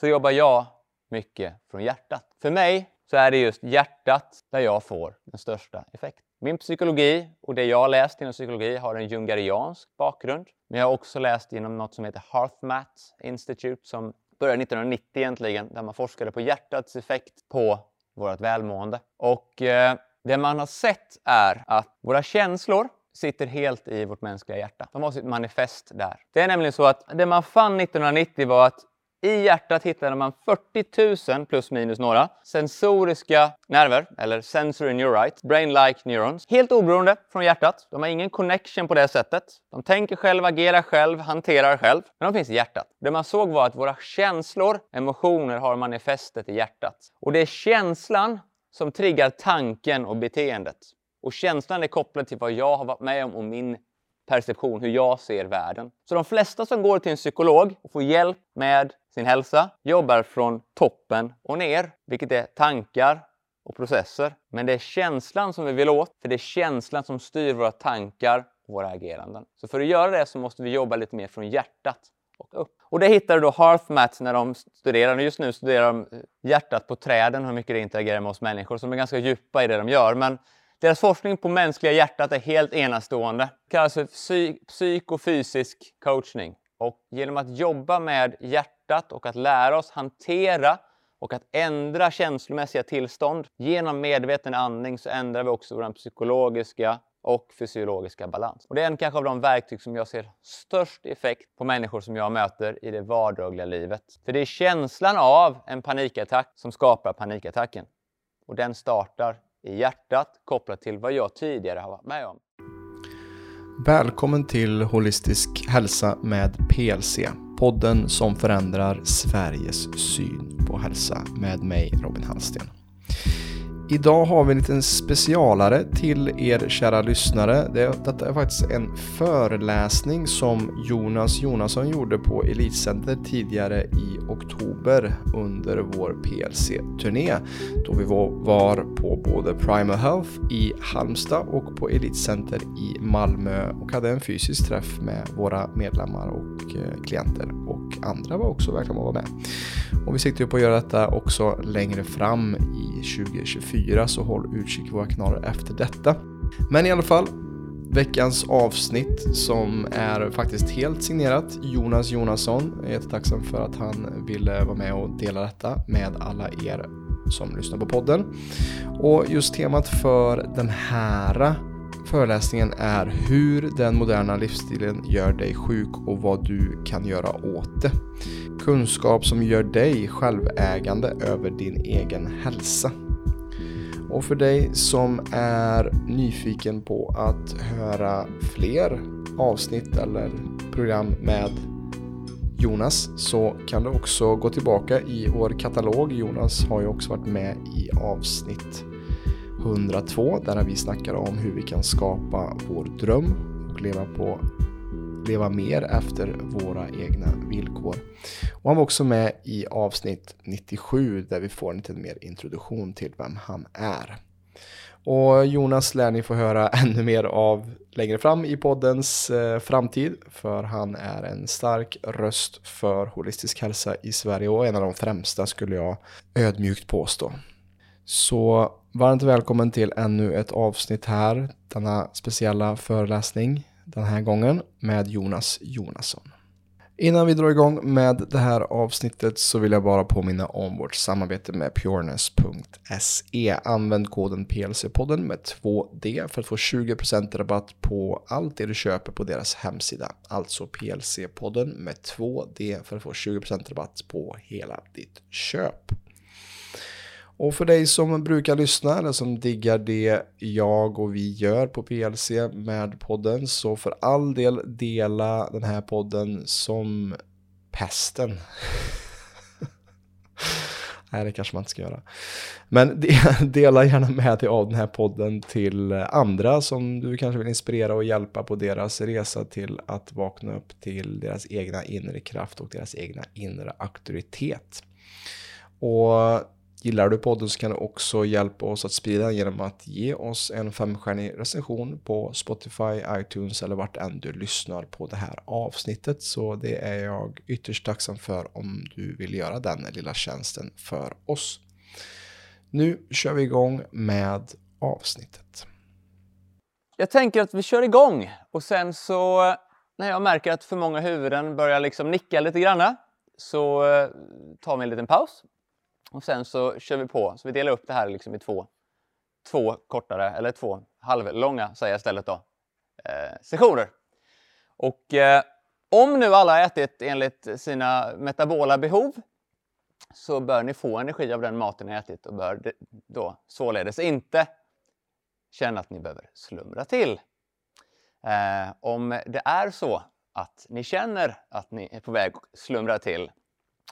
så jobbar jag mycket från hjärtat. För mig så är det just hjärtat där jag får den största effekten. Min psykologi och det jag har läst inom psykologi har en jungariansk bakgrund. Men jag har också läst inom något som heter HeartMath Institute som började 1990 egentligen, där man forskade på hjärtats effekt på vårt välmående. Och eh, det man har sett är att våra känslor sitter helt i vårt mänskliga hjärta. De har sitt manifest där. Det är nämligen så att det man fann 1990 var att i hjärtat hittade man 40 000 plus minus några sensoriska nerver, eller sensory neurite, brain-like neurons. Helt oberoende från hjärtat. De har ingen connection på det sättet. De tänker själv, agerar själv, hanterar själv. Men de finns i hjärtat. Det man såg var att våra känslor, emotioner har manifestet i hjärtat. Och det är känslan som triggar tanken och beteendet. Och känslan är kopplad till vad jag har varit med om och min perception, hur jag ser världen. Så de flesta som går till en psykolog och får hjälp med sin hälsa jobbar från toppen och ner, vilket är tankar och processer. Men det är känslan som vi vill åt, för det är känslan som styr våra tankar och våra ageranden. Så för att göra det så måste vi jobba lite mer från hjärtat och upp. Och det hittar du då HearthMath när de studerar. Just nu studerar de eh, hjärtat på träden, hur mycket det interagerar med oss människor. Så de är ganska djupa i det de gör. Men deras forskning på mänskliga hjärtat är helt enastående. Det kallas för psy psykofysisk coachning. Och genom att jobba med hjärtat och att lära oss hantera och att ändra känslomässiga tillstånd genom medveten andning så ändrar vi också vår psykologiska och fysiologiska balans. Och det är en kanske av de verktyg som jag ser störst effekt på människor som jag möter i det vardagliga livet. För det är känslan av en panikattack som skapar panikattacken. Och den startar i hjärtat kopplat till vad jag tidigare har varit med om. Välkommen till Holistisk hälsa med PLC. Podden som förändrar Sveriges syn på hälsa med mig Robin Hallsten. Idag har vi en liten specialare till er kära lyssnare. Det, detta är faktiskt en föreläsning som Jonas Jonasson gjorde på Elitcenter tidigare i oktober under vår PLC-turné. Då vi var på både Primal Health i Halmstad och på Elitcenter i Malmö och hade en fysisk träff med våra medlemmar och eh, klienter och andra var också välkomna att vara med. Och vi siktar på att göra detta också längre fram i 2024 så håll utkik i våra kanaler efter detta. Men i alla fall, veckans avsnitt som är faktiskt helt signerat Jonas Jonasson. Jag är jättetacksam för att han ville vara med och dela detta med alla er som lyssnar på podden. Och just temat för den här föreläsningen är hur den moderna livsstilen gör dig sjuk och vad du kan göra åt det. Kunskap som gör dig självägande över din egen hälsa. Och för dig som är nyfiken på att höra fler avsnitt eller program med Jonas så kan du också gå tillbaka i vår katalog. Jonas har ju också varit med i avsnitt 102 där vi snackar om hur vi kan skapa vår dröm och leva, på, leva mer efter våra egna villkor. Och han var också med i avsnitt 97 där vi får en lite mer introduktion till vem han är. Och Jonas lär ni få höra ännu mer av längre fram i poddens eh, framtid. För han är en stark röst för holistisk hälsa i Sverige och en av de främsta skulle jag ödmjukt påstå. Så varmt välkommen till ännu ett avsnitt här, denna speciella föreläsning den här gången med Jonas Jonasson. Innan vi drar igång med det här avsnittet så vill jag bara påminna om vårt samarbete med pureness.se. Använd koden PLC-podden med 2D för att få 20% rabatt på allt det du köper på deras hemsida. Alltså PLC-podden med 2D för att få 20% rabatt på hela ditt köp. Och för dig som brukar lyssna eller som diggar det jag och vi gör på PLC med podden så för all del dela den här podden som pesten. Nej, det kanske man inte ska göra. Men dela gärna med dig av den här podden till andra som du kanske vill inspirera och hjälpa på deras resa till att vakna upp till deras egna inre kraft och deras egna inre auktoritet. Och Gillar du podden så kan du också hjälpa oss att sprida den genom att ge oss en femstjärnig recension på Spotify, iTunes eller vart än du lyssnar på det här avsnittet. Så det är jag ytterst tacksam för om du vill göra den lilla tjänsten för oss. Nu kör vi igång med avsnittet. Jag tänker att vi kör igång och sen så när jag märker att för många huvuden börjar liksom nicka lite granna så eh, tar vi en liten paus och sen så kör vi på. Så vi delar upp det här liksom i två, två kortare, eller två halvlånga, säger jag istället då, eh, sessioner. Och eh, om nu alla har ätit enligt sina metabola behov så bör ni få energi av den maten ni ätit och bör då således inte känna att ni behöver slumra till. Eh, om det är så att ni känner att ni är på väg att slumra till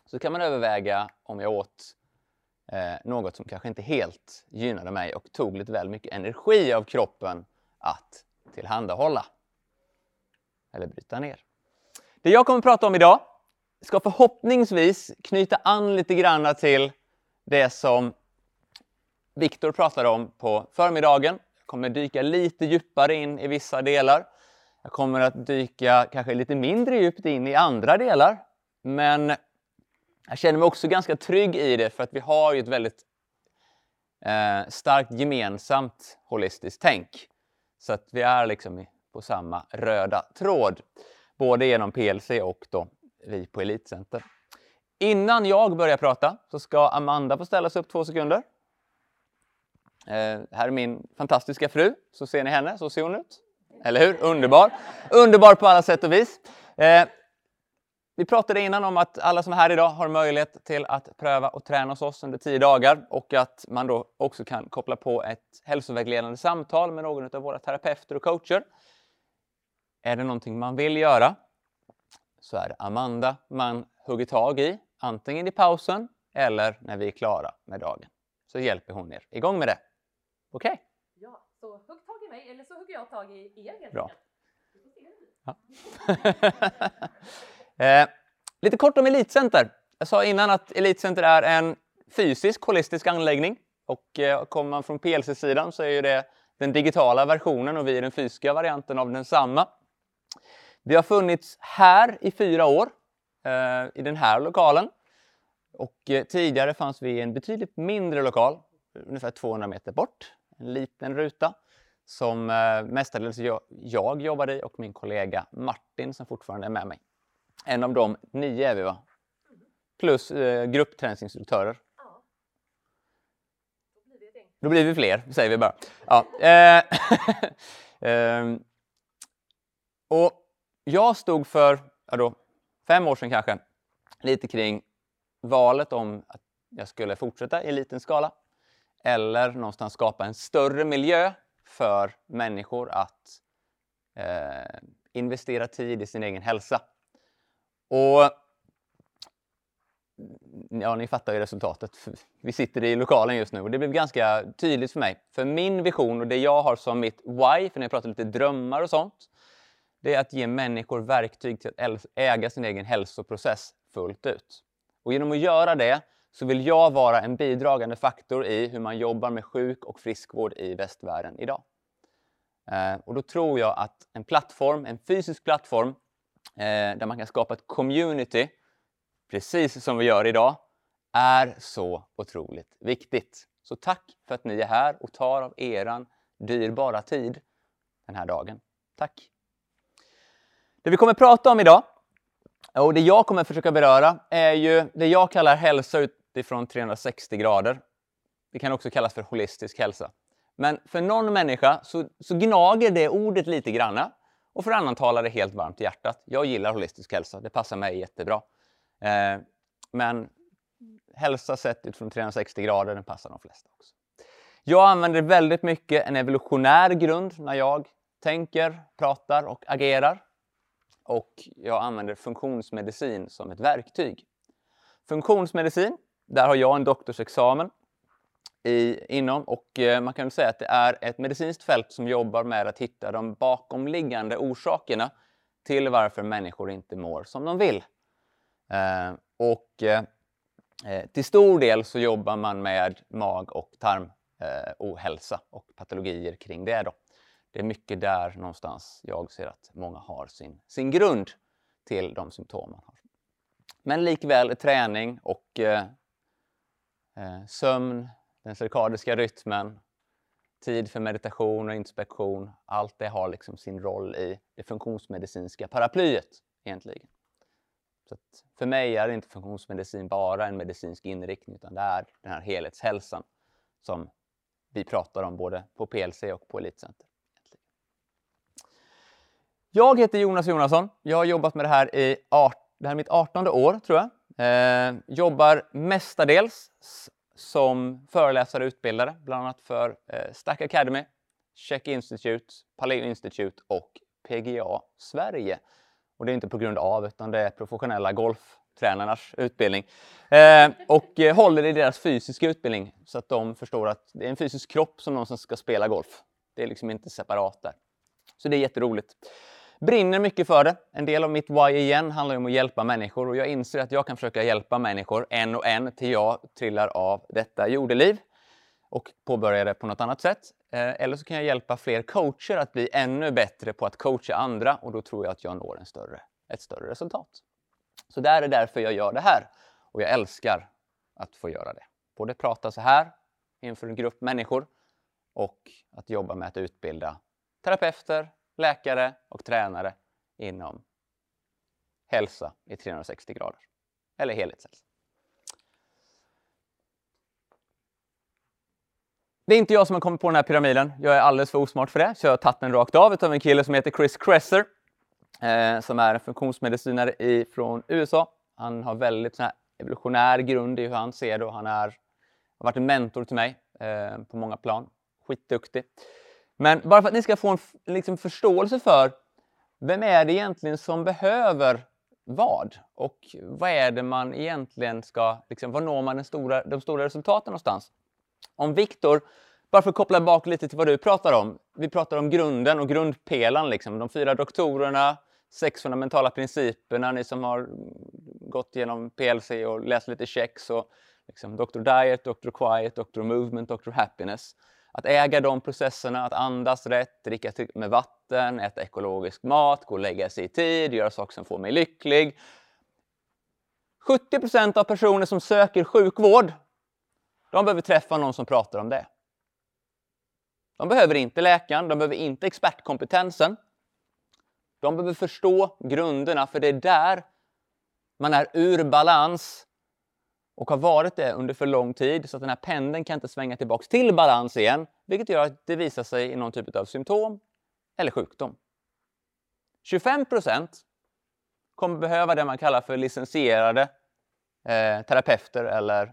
så kan man överväga om jag åt eh, något som kanske inte helt gynnade mig och tog lite väl mycket energi av kroppen att tillhandahålla. Eller bryta ner. Det jag kommer att prata om idag ska förhoppningsvis knyta an lite grann till det som Viktor pratade om på förmiddagen. Jag kommer dyka lite djupare in i vissa delar. Jag kommer att dyka kanske lite mindre djupt in i andra delar. Men jag känner mig också ganska trygg i det för att vi har ju ett väldigt eh, starkt gemensamt holistiskt tänk. Så att vi är liksom på samma röda tråd. Både genom PLC och då vi på Elitcenter. Innan jag börjar prata så ska Amanda få ställa sig upp två sekunder. Eh, här är min fantastiska fru. Så ser ni henne, så ser hon ut. Eller hur? Underbar! Underbar på alla sätt och vis. Eh, vi pratade innan om att alla som är här idag har möjlighet till att pröva och träna hos oss under tio dagar och att man då också kan koppla på ett hälsovägledande samtal med någon av våra terapeuter och coacher. Är det någonting man vill göra så är det Amanda man hugger tag i, antingen i pausen eller när vi är klara med dagen. Så hjälper hon er igång med det. Okej? Okay? Ja, så hugg tag i mig eller så hugger jag tag i er helt Bra. Ja. Eh, lite kort om Elitcenter. Jag sa innan att Elitcenter är en fysisk holistisk anläggning och eh, kommer man från PLC-sidan så är ju det den digitala versionen och vi är den fysiska varianten av densamma. Vi har funnits här i fyra år eh, i den här lokalen och eh, tidigare fanns vi i en betydligt mindre lokal, ungefär 200 meter bort, en liten ruta som eh, mestadels jag, jag jobbade i och min kollega Martin som fortfarande är med mig. En av dem, nio är vi va? Plus eh, gruppträningsinstruktörer. Ja. Då blir det ett Då blir vi fler, säger vi bara. Ja. Eh, ehm, och jag stod för ja då, fem år sedan kanske, lite kring valet om att jag skulle fortsätta i liten skala eller någonstans skapa en större miljö för människor att eh, investera tid i sin egen hälsa. Och ja, ni fattar ju resultatet. Vi sitter i lokalen just nu och det blev ganska tydligt för mig. För min vision och det jag har som mitt why, för när jag pratar lite drömmar och sånt, det är att ge människor verktyg till att äga sin egen hälsoprocess fullt ut. Och genom att göra det så vill jag vara en bidragande faktor i hur man jobbar med sjuk och friskvård i västvärlden idag. Eh, och då tror jag att en plattform, en fysisk plattform, Eh, där man kan skapa ett community, precis som vi gör idag, är så otroligt viktigt. Så tack för att ni är här och tar av eran dyrbara tid den här dagen. Tack! Det vi kommer att prata om idag och det jag kommer försöka beröra är ju det jag kallar hälsa utifrån 360 grader. Det kan också kallas för holistisk hälsa. Men för någon människa så, så gnager det ordet lite granna och för annan talar det helt varmt i hjärtat. Jag gillar holistisk hälsa, det passar mig jättebra. Eh, men hälsa sett utifrån 360 grader, den passar de flesta också. Jag använder väldigt mycket en evolutionär grund när jag tänker, pratar och agerar. Och jag använder funktionsmedicin som ett verktyg. Funktionsmedicin, där har jag en doktorsexamen i, inom och eh, man kan säga att det är ett medicinskt fält som jobbar med att hitta de bakomliggande orsakerna till varför människor inte mår som de vill. Eh, och eh, eh till stor del så jobbar man med mag och tarmohälsa eh, och patologier kring det. Då. Det är mycket där någonstans jag ser att många har sin, sin grund till de symptom man har. Men likväl träning och eh, eh, sömn, den cirkadiska rytmen, tid för meditation och inspektion, allt det har liksom sin roll i det funktionsmedicinska paraplyet egentligen. Så för mig är inte funktionsmedicin bara en medicinsk inriktning utan det är den här helhetshälsan som vi pratar om både på PLC och på Elitcenter. Jag heter Jonas Jonasson. Jag har jobbat med det här i det här är mitt 18 år tror jag. Eh, jobbar mestadels som föreläsare och utbildare, bland annat för eh, Stack Academy, Check Institute, Paleo Institute och PGA Sverige. Och det är inte på grund av, utan det är professionella golftränarnas utbildning. Eh, och eh, håller i deras fysiska utbildning så att de förstår att det är en fysisk kropp som någon som ska spela golf. Det är liksom inte separat där. Så det är jätteroligt. Brinner mycket för det. En del av mitt why igen handlar om att hjälpa människor och jag inser att jag kan försöka hjälpa människor en och en till jag trillar av detta jordeliv och påbörjar det på något annat sätt. Eh, eller så kan jag hjälpa fler coacher att bli ännu bättre på att coacha andra och då tror jag att jag når en större, ett större resultat. Så det är därför jag gör det här och jag älskar att få göra det. Både prata så här inför en grupp människor och att jobba med att utbilda terapeuter, läkare och tränare inom hälsa i 360 grader. Eller helhetshälsa. Det är inte jag som har kommit på den här pyramiden. Jag är alldeles för osmart för det, så jag har tagit den rakt av av en kille som heter Chris Kresser, eh, som är en funktionsmedicinare från USA. Han har väldigt sån evolutionär grund i hur han ser det och han är, har varit en mentor till mig eh, på många plan. Skitduktig. Men bara för att ni ska få en liksom, förståelse för vem är det egentligen som behöver vad? Och vad är det man egentligen ska, liksom, var når man den stora, de stora resultaten någonstans? Om Viktor, bara för att koppla bak lite till vad du pratar om. Vi pratar om grunden och grundpelaren, liksom, de fyra doktorerna, sex fundamentala principerna, ni som har gått igenom PLC och läst lite checks och liksom, Dr. Diet, Dr. Quiet, Dr. Movement, Dr. Happiness. Att äga de processerna, att andas rätt, dricka med vatten, äta ekologisk mat, gå och lägga sig i tid, göra saker som får mig lycklig. 70% av personer som söker sjukvård, de behöver träffa någon som pratar om det. De behöver inte läkaren, de behöver inte expertkompetensen. De behöver förstå grunderna, för det är där man är ur balans och har varit det under för lång tid så att den här pendeln kan inte svänga tillbaks till balans igen, vilket gör att det visar sig i någon typ av symptom eller sjukdom. 25% kommer behöva det man kallar för licensierade eh, terapeuter eller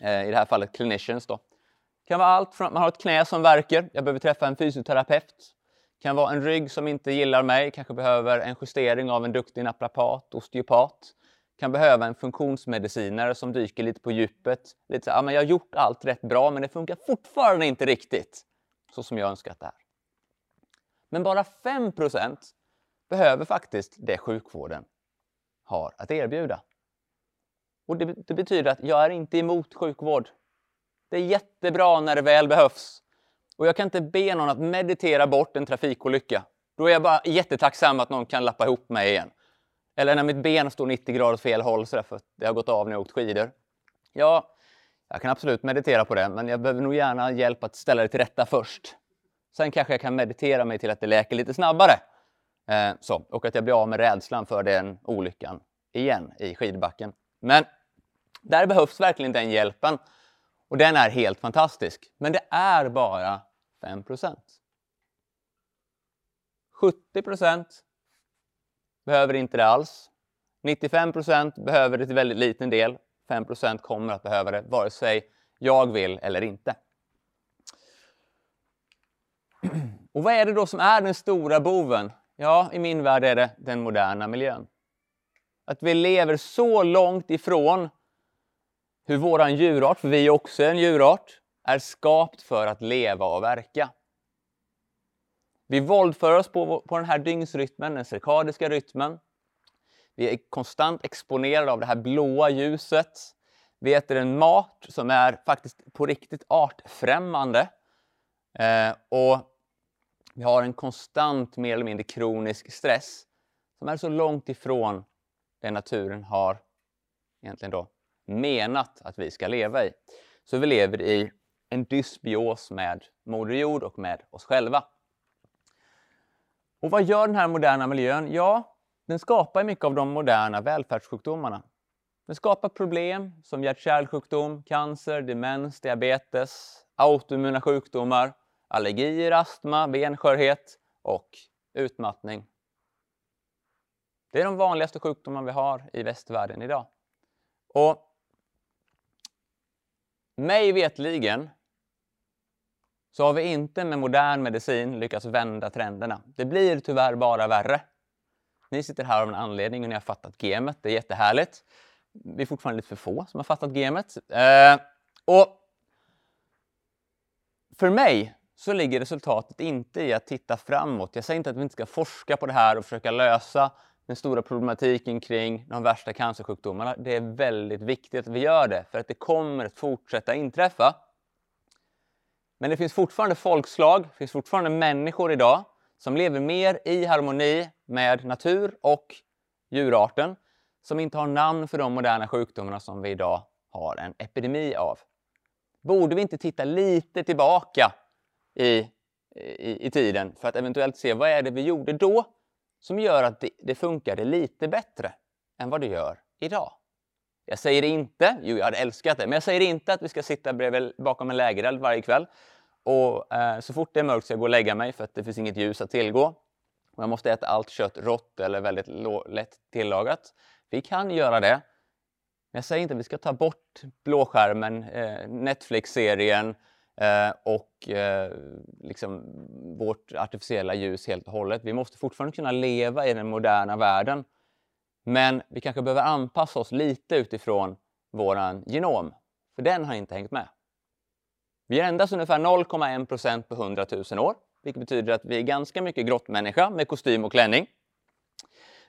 eh, i det här fallet clinicians. Då. Det kan vara allt från att man har ett knä som verkar, jag behöver träffa en fysioterapeut. Det kan vara en rygg som inte gillar mig, kanske behöver en justering av en duktig naprapat, osteopat kan behöva en funktionsmedicinare som dyker lite på djupet. Lite så, ja, men jag har gjort allt rätt bra men det funkar fortfarande inte riktigt så som jag önskat det här. Men bara 5% behöver faktiskt det sjukvården har att erbjuda. Och det, det, betyder att jag är inte emot sjukvård. Det är jättebra när det väl behövs. Och jag kan inte be någon att meditera bort en trafikolycka. Då är jag bara jättetacksam att någon kan lappa ihop mig igen. Eller när mitt ben står 90 grader åt fel håll så för att det har gått av när jag åkt skidor. Ja, jag kan absolut meditera på det, men jag behöver nog gärna hjälp att ställa det till rätta först. Sen kanske jag kan meditera mig till att det läker lite snabbare. Eh, så, och att jag blir av med rädslan för den olyckan igen i skidbacken. Men där behövs verkligen den hjälpen. Och den är helt fantastisk. Men det är bara 5% 70 behöver inte det alls. 95% behöver det till väldigt liten del. 5% kommer att behöva det, vare sig jag vill eller inte. Och vad är det då som är den stora boven? Ja, i min värld är det den moderna miljön. Att vi lever så långt ifrån hur våran djurart, för vi är också en djurart, är skapt för att leva och verka. Vi våldför oss på, på den här dygnsrytmen, den cirkadiska rytmen. Vi är konstant exponerade av det här blåa ljuset. Vi äter en mat som är faktiskt på riktigt artfrämmande. Eh, och vi har en konstant, mer eller mindre kronisk stress som är så långt ifrån det naturen har egentligen då menat att vi ska leva i. Så vi lever i en dysbios med Moder Jord och med oss själva. Och vad gör den här moderna miljön? Ja, den skapar mycket av de moderna välfärdssjukdomarna. Den skapar problem som hjärt-kärlsjukdom, cancer, demens, diabetes, autoimmuna sjukdomar, allergier, astma, benskörhet och utmattning. Det är de vanligaste sjukdomar vi har i västvärlden idag. Och mig vetligen så har vi inte med modern medicin lyckats vända trenderna. Det blir tyvärr bara värre. Ni sitter här av en anledning och ni har fattat gamet. Det är jättehärligt. Vi är fortfarande lite för få som har fattat gamet. Eh, och för mig så ligger resultatet inte i att titta framåt. Jag säger inte att vi inte ska forska på det här och försöka lösa den stora problematiken kring de värsta cancersjukdomarna. Det är väldigt viktigt att vi gör det för att det kommer att fortsätta inträffa. Men det finns fortfarande folkslag, det finns fortfarande människor idag som lever mer i harmoni med natur och djurarten som inte har namn för de moderna sjukdomarna som vi idag har en epidemi av. Borde vi inte titta lite tillbaka i, i, i tiden för att eventuellt se vad är det vi gjorde då som gör att det, det funkade lite bättre än vad det gör idag? Jag säger inte, jo jag hade älskat det, men jag säger inte att vi ska sitta bredvid, bakom en lägereld varje kväll och eh, så fort det är mörkt ska jag gå och lägga mig för att det finns inget ljus att tillgå. Och jag måste äta allt kött rått eller väldigt lätt tillagat. Vi kan göra det. Men jag säger inte att vi ska ta bort blåskärmen, eh, Netflix-serien eh, och eh, liksom vårt artificiella ljus helt och hållet. Vi måste fortfarande kunna leva i den moderna världen. Men vi kanske behöver anpassa oss lite utifrån våran genom, för den har inte hängt med. Vi är endast ungefär 0,1 procent på 100 000 år, vilket betyder att vi är ganska mycket grottmänniska med kostym och klänning.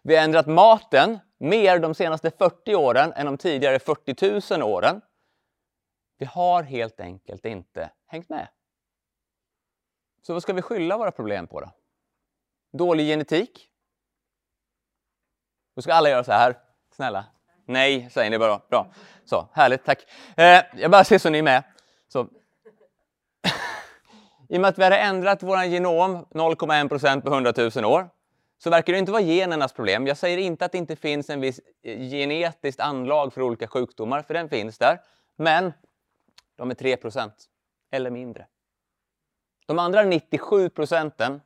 Vi har ändrat maten mer de senaste 40 åren än de tidigare 40 000 åren. Vi har helt enkelt inte hängt med. Så vad ska vi skylla våra problem på då? Dålig genetik? Då ska alla göra så här. Snälla. Nej, säger ni bara. Bra. Så, härligt, tack. Eh, jag bara ser så ni är med. Så. I och med att vi har ändrat vår genom 0,1 procent på 100 000 år så verkar det inte vara genernas problem. Jag säger inte att det inte finns en viss eh, genetiskt anlag för olika sjukdomar, för den finns där. Men de är 3 procent eller mindre. De andra 97 procenten,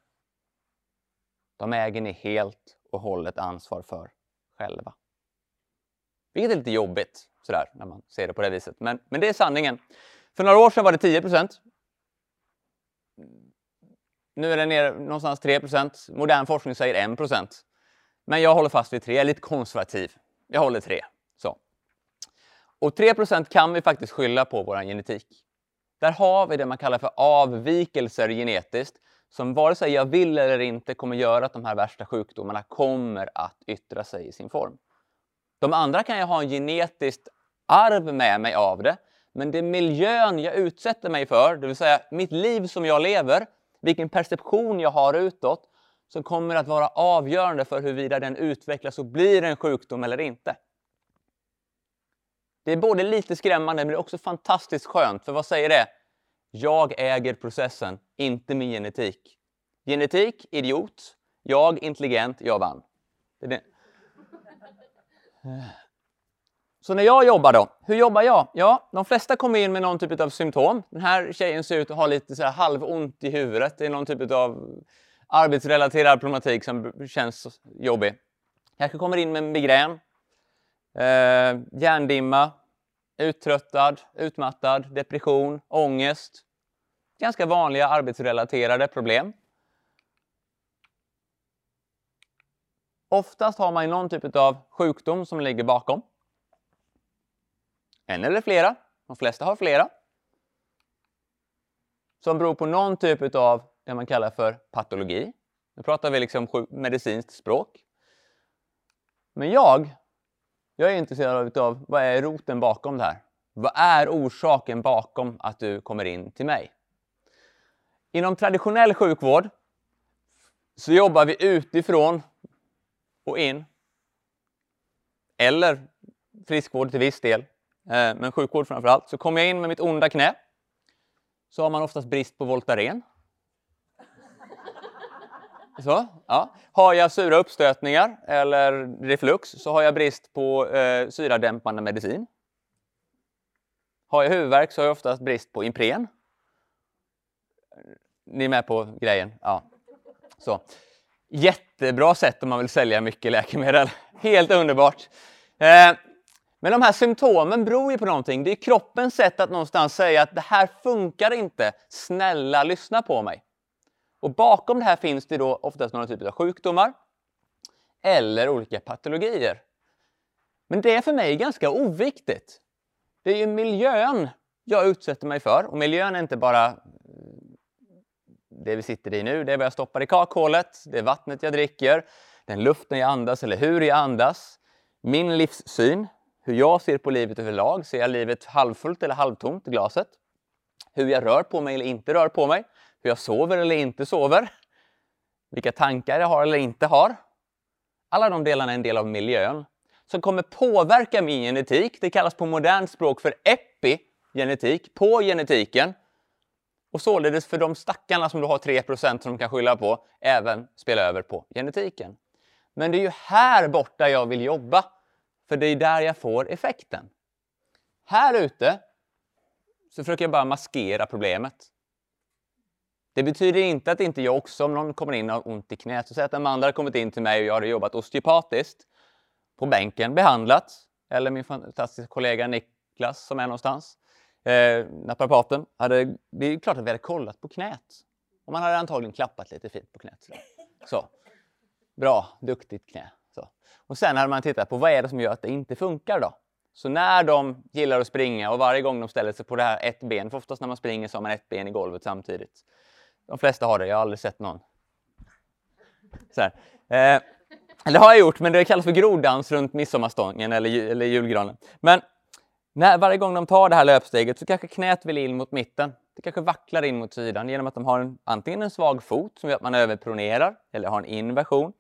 de äger ni helt och hållet ansvar för själva. Vilket är lite jobbigt sådär, när man ser det på det viset. Men, men det är sanningen. För några år sedan var det 10. Nu är det nere någonstans 3. Modern forskning säger 1. Men jag håller fast vid 3. Jag är lite konservativ. Jag håller 3. Så. Och 3 kan vi faktiskt skylla på vår genetik. Där har vi det man kallar för avvikelser genetiskt som vare sig jag vill eller inte kommer göra att de här värsta sjukdomarna kommer att yttra sig i sin form. De andra kan jag ha en genetiskt arv med mig av det, men det är miljön jag utsätter mig för, det vill säga mitt liv som jag lever, vilken perception jag har utåt, som kommer att vara avgörande för huruvida den utvecklas och blir en sjukdom eller inte. Det är både lite skrämmande men det är också fantastiskt skönt, för vad säger det? Jag äger processen, inte min genetik. Genetik, idiot. Jag, intelligent, jag vann. Det det. Så när jag jobbar då, hur jobbar jag? Ja, de flesta kommer in med någon typ av symptom. Den här tjejen ser ut att ha lite så här halvont i huvudet. Det är någon typ av arbetsrelaterad problematik som känns jobbig. Kanske kommer in med migrän, eh, hjärndimma, uttröttad, utmattad, depression, ångest. Ganska vanliga arbetsrelaterade problem. Oftast har man någon typ av sjukdom som ligger bakom. En eller flera. De flesta har flera. Som beror på någon typ av det man kallar för patologi. Nu pratar vi liksom medicinskt språk. Men jag, jag är intresserad av vad är roten bakom det här. Vad är orsaken bakom att du kommer in till mig? Inom traditionell sjukvård så jobbar vi utifrån och in. Eller friskvård till viss del, eh, men sjukvård framför allt. Så kommer jag in med mitt onda knä så har man oftast brist på Voltaren. Så, ja. Har jag sura uppstötningar eller reflux så har jag brist på eh, syradämpande medicin. Har jag huvudvärk så har jag oftast brist på Ipren. Ni är med på grejen? Ja. Så. Jättebra sätt om man vill sälja mycket läkemedel. Helt underbart. Eh, men de här symptomen beror ju på någonting. Det är kroppens sätt att någonstans säga att det här funkar inte. Snälla lyssna på mig. Och bakom det här finns det då oftast några typer av sjukdomar eller olika patologier. Men det är för mig ganska oviktigt. Det är ju miljön jag utsätter mig för och miljön är inte bara det vi sitter i nu, det är vad jag stoppar i kakhålet, det är vattnet jag dricker, den luften jag andas eller hur jag andas, min livssyn, hur jag ser på livet överlag. Ser jag livet halvfullt eller halvtomt, i glaset? Hur jag rör på mig eller inte rör på mig. Hur jag sover eller inte sover. Vilka tankar jag har eller inte har. Alla de delarna är en del av miljön som kommer påverka min genetik. Det kallas på modernt språk för epigenetik, på genetiken. Och således för de stackarna som du har 3% som de kan skylla på, även spela över på genetiken. Men det är ju här borta jag vill jobba. För det är där jag får effekten. Här ute så försöker jag bara maskera problemet. Det betyder inte att inte jag också, om någon kommer in och har ont i knät, så säg att Amanda har kommit in till mig och jag har jobbat osteopatiskt på bänken, behandlat, eller min fantastiska kollega Niklas som är någonstans, eh, naprapaten, hade, det är klart att vi hade kollat på knät. Och man hade antagligen klappat lite fint på knät. Så. Bra, duktigt knä. Och sen hade man tittat på vad är det som gör att det inte funkar då? Så när de gillar att springa och varje gång de ställer sig på det här ett ben, för oftast när man springer så har man ett ben i golvet samtidigt. De flesta har det, jag har aldrig sett någon. Så här. Eh, det har jag gjort, men det kallas för groddans runt midsommarstången eller, eller julgranen. Men när, varje gång de tar det här löpsteget så kanske knät vill in mot mitten. Det kanske vacklar in mot sidan genom att de har en, antingen en svag fot som gör att man överpronerar eller har en inversion.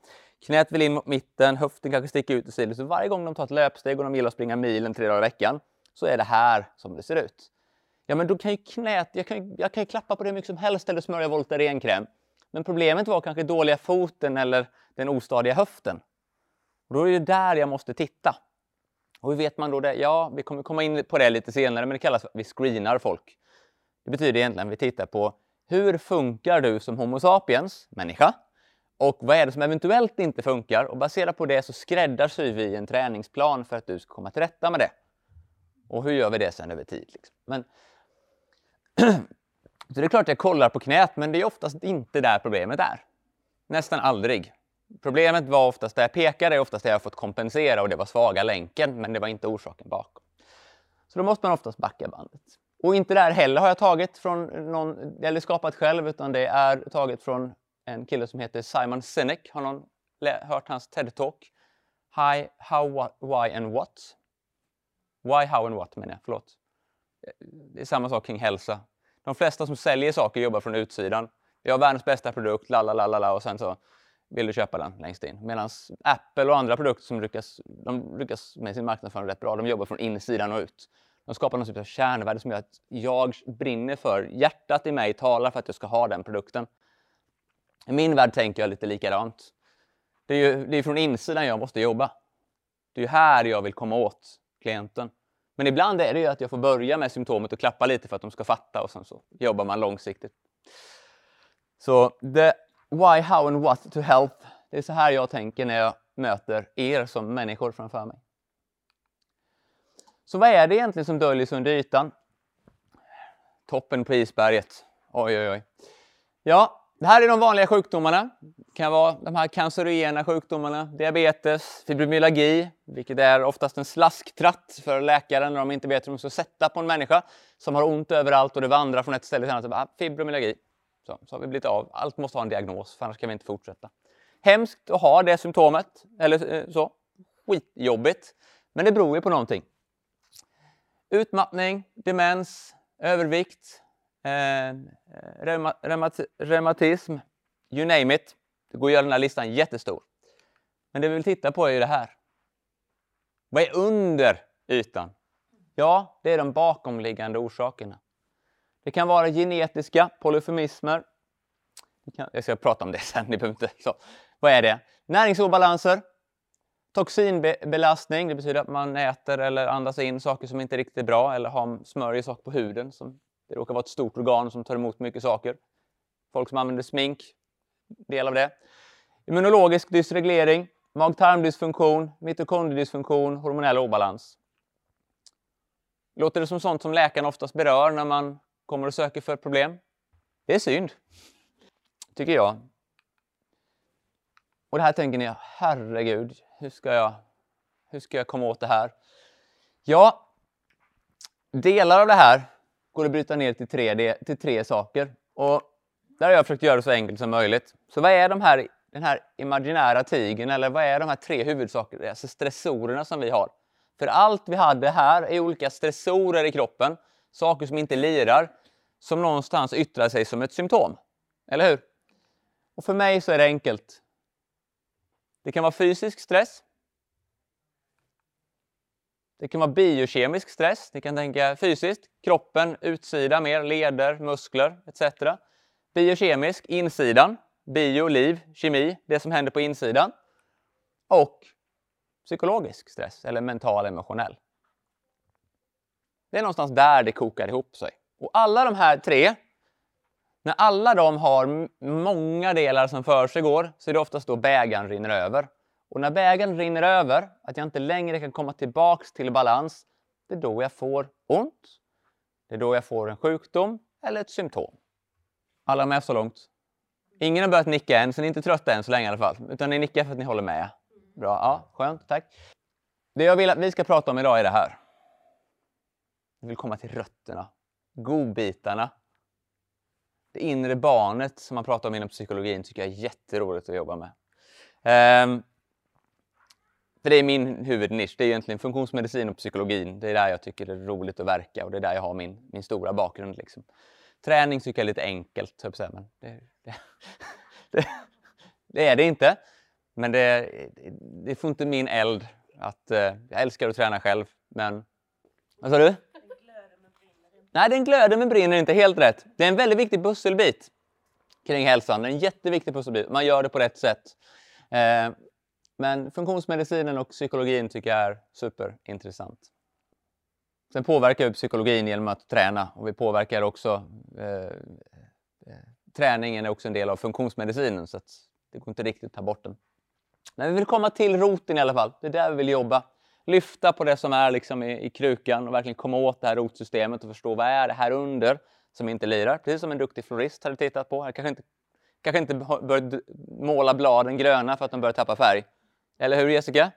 Knät vill in mot mitten, höften kanske sticker ut i sidan. Så varje gång de tar ett löpsteg och de gillar att springa milen tre dagar i veckan så är det här som det ser ut. Ja, men då kan ju knät, jag kan, jag kan ju klappa på det hur mycket som helst eller smörja Voltaren-kräm. Men problemet var kanske dåliga foten eller den ostadiga höften. Och då är det där jag måste titta. Och hur vet man då det? Ja, vi kommer komma in på det lite senare, men det kallas för att vi screenar folk. Det betyder egentligen att vi tittar på hur funkar du som Homo sapiens, människa? Och vad är det som eventuellt inte funkar? Och baserat på det så skräddarsyr vi en träningsplan för att du ska komma till rätta med det. Och hur gör vi det sen över tid? Liksom? Men, så det är klart att jag kollar på knät, men det är oftast inte där problemet är. Nästan aldrig. Problemet var oftast där jag pekade, oftast där jag fått kompensera och det var svaga länken, men det var inte orsaken bakom. Så då måste man oftast backa bandet. Och inte där heller har jag tagit från någon, eller skapat själv, utan det är taget från en kille som heter Simon Sinek. Har någon hört hans TED-talk? Hi, how, what, why and what? Why, how and what menar jag, förlåt. Det är samma sak kring hälsa. De flesta som säljer saker jobbar från utsidan. Vi har världens bästa produkt, la la la la och sen så vill du köpa den längst in. Medan Apple och andra produkter som lyckas, de lyckas med sin marknadsföring rätt bra, de jobbar från insidan och ut. De skapar någon typ av kärnvärde som gör att jag brinner för, hjärtat i mig talar för att jag ska ha den produkten. I min värld tänker jag lite likadant. Det är ju det är från insidan jag måste jobba. Det är ju här jag vill komma åt klienten. Men ibland är det ju att jag får börja med symptomet och klappa lite för att de ska fatta och sen så jobbar man långsiktigt. Så det why, how and what to help. Det är så här jag tänker när jag möter er som människor framför mig. Så vad är det egentligen som döljer sig under ytan? Toppen på isberget. Oj, oj, oj. Ja, det här är de vanliga sjukdomarna. Det kan vara de här cancerogena sjukdomarna, diabetes, fibromyalgi, vilket är oftast en slasktratt för läkaren när de inte vet hur de ska sätta på en människa som har ont överallt och det vandrar från ett ställe till ett annat. Fibromyalgi. Så, så har vi blivit av. Allt måste ha en diagnos, för annars kan vi inte fortsätta. Hemskt att ha det symptomet, eller eh, så. Skitjobbigt. Men det beror ju på någonting. utmattning, demens, övervikt, eh, reuma, reumat, reumatism, you name it. Det går att göra den här listan jättestor. Men det vi vill titta på är ju det här. Vad är under ytan? Ja, det är de bakomliggande orsakerna. Det kan vara genetiska polyfemismer. Jag ska prata om det sen, ni behöver inte... Så. Vad är det? Näringsobalanser, toxinbelastning, det betyder att man äter eller andas in saker som inte är riktigt bra eller har smörjer saker på huden. Som, det råkar vara ett stort organ som tar emot mycket saker. Folk som använder smink, del av det. Immunologisk dysreglering, mag-tarmdysfunktion, mitokondriedysfunktion, hormonell obalans. Låter det som sånt som läkaren oftast berör när man kommer och söker för problem? Det är synd, tycker jag. Och det här tänker ni, herregud, hur ska jag, hur ska jag komma åt det här? Ja, delar av det här går att bryta ner till tre, till tre saker. Och där har jag försökt göra det så enkelt som möjligt. Så vad är de här, den här imaginära tigern eller vad är de här tre huvudsakerna, alltså stressorerna som vi har? För allt vi hade här är olika stressorer i kroppen, saker som inte lirar, som någonstans yttrar sig som ett symptom. Eller hur? Och för mig så är det enkelt. Det kan vara fysisk stress. Det kan vara biokemisk stress. Ni kan tänka fysiskt, kroppen, utsida mer, leder, muskler etc. Biokemisk, insidan, bio, liv, kemi, det som händer på insidan. Och psykologisk stress eller mental emotionell. Det är någonstans där det kokar ihop sig. Och alla de här tre, när alla de har många delar som för sig går, så är det oftast då bägaren rinner över. Och när bägaren rinner över, att jag inte längre kan komma tillbaks till balans, det är då jag får ont. Det är då jag får en sjukdom eller ett symptom. Alla med så långt? Ingen har börjat nicka än, så ni är inte trötta än så länge i alla fall. Utan ni nickar för att ni håller med. Bra, ja, skönt, tack. Det jag vill att vi ska prata om idag är det här. Vi vill komma till rötterna, godbitarna. Det inre barnet som man pratar om inom psykologin tycker jag är jätteroligt att jobba med. Um, för det är min huvudnisch. Det är egentligen funktionsmedicin och psykologin. Det är där jag tycker det är roligt att verka och det är där jag har min, min stora bakgrund. Liksom. Träning tycker jag är lite enkelt, men det, det, det, det är det inte. Men det, det får inte min eld. Att, eh, jag älskar att träna själv, men... Vad sa du? Nej, den glöder men brinner inte. Helt rätt. Det är en väldigt viktig pusselbit kring hälsan. Det är en jätteviktig pusselbit. Man gör det på rätt sätt. Eh, men funktionsmedicinen och psykologin tycker jag är superintressant. Sen påverkar vi psykologin genom att träna och vi påverkar också eh, eh, träningen är också en del av funktionsmedicinen så att det går inte riktigt att ta bort den. Men vi vill komma till roten i alla fall. Det är där vi vill jobba. Lyfta på det som är liksom i, i krukan och verkligen komma åt det här rotsystemet och förstå vad är det här under som inte lirar. Precis som en duktig florist hade tittat på. Jag kanske inte, kanske inte bör måla bladen gröna för att de börjar tappa färg. Eller hur Jessica?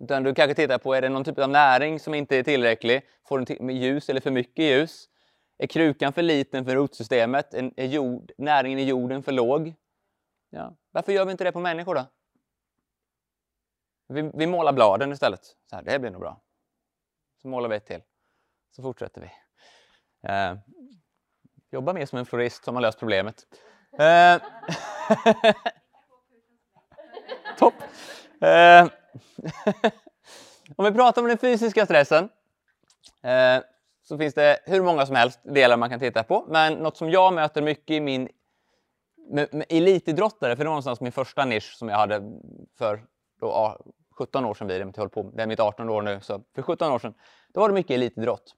Utan du kanske tittar på, är det någon typ av näring som inte är tillräcklig? Får den med ljus eller för mycket ljus? Är krukan för liten för rotsystemet? Är jord, näringen i jorden för låg? Ja. Varför gör vi inte det på människor då? Vi, vi målar bladen istället. Så här, det blir nog bra. Så målar vi ett till. Så fortsätter vi. Eh, jobba mer som en florist som har löst problemet. Eh, Topp! Eh, om vi pratar om den fysiska stressen eh, så finns det hur många som helst delar man kan titta på. Men något som jag möter mycket i min med, med elitidrottare, för det var någonstans min första nisch som jag hade för då, 17 år sedan blir det, jag på, det är mitt 18 år nu, så för 17 år sedan, då var det mycket elitidrott.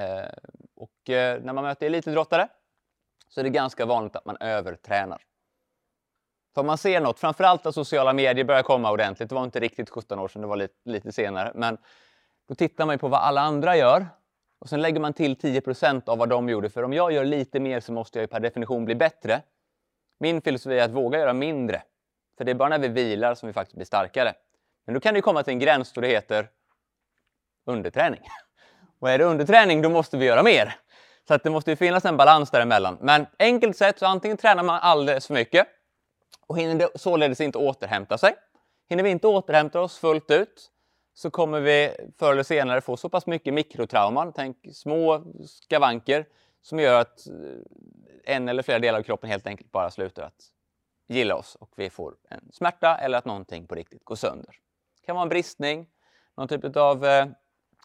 Eh, och eh, när man möter elitidrottare så är det ganska vanligt att man övertränar. För man ser något, framförallt när sociala medier börjar komma ordentligt, det var inte riktigt 17 år sedan, det var lite, lite senare, men då tittar man ju på vad alla andra gör och sen lägger man till 10% av vad de gjorde. För om jag gör lite mer så måste jag ju per definition bli bättre. Min filosofi är att våga göra mindre. För det är bara när vi vilar som vi faktiskt blir starkare. Men då kan det komma till en gräns då det heter underträning. Och är det underträning då måste vi göra mer. Så att det måste ju finnas en balans däremellan. Men enkelt sett så antingen tränar man alldeles för mycket och hinner det således inte återhämta sig. Hinner vi inte återhämta oss fullt ut så kommer vi förr eller senare få så pass mycket mikrotrauman, tänk små skavanker, som gör att eh, en eller flera delar av kroppen helt enkelt bara slutar att gilla oss och vi får en smärta eller att någonting på riktigt går sönder. Det kan vara en bristning, någon typ av eh,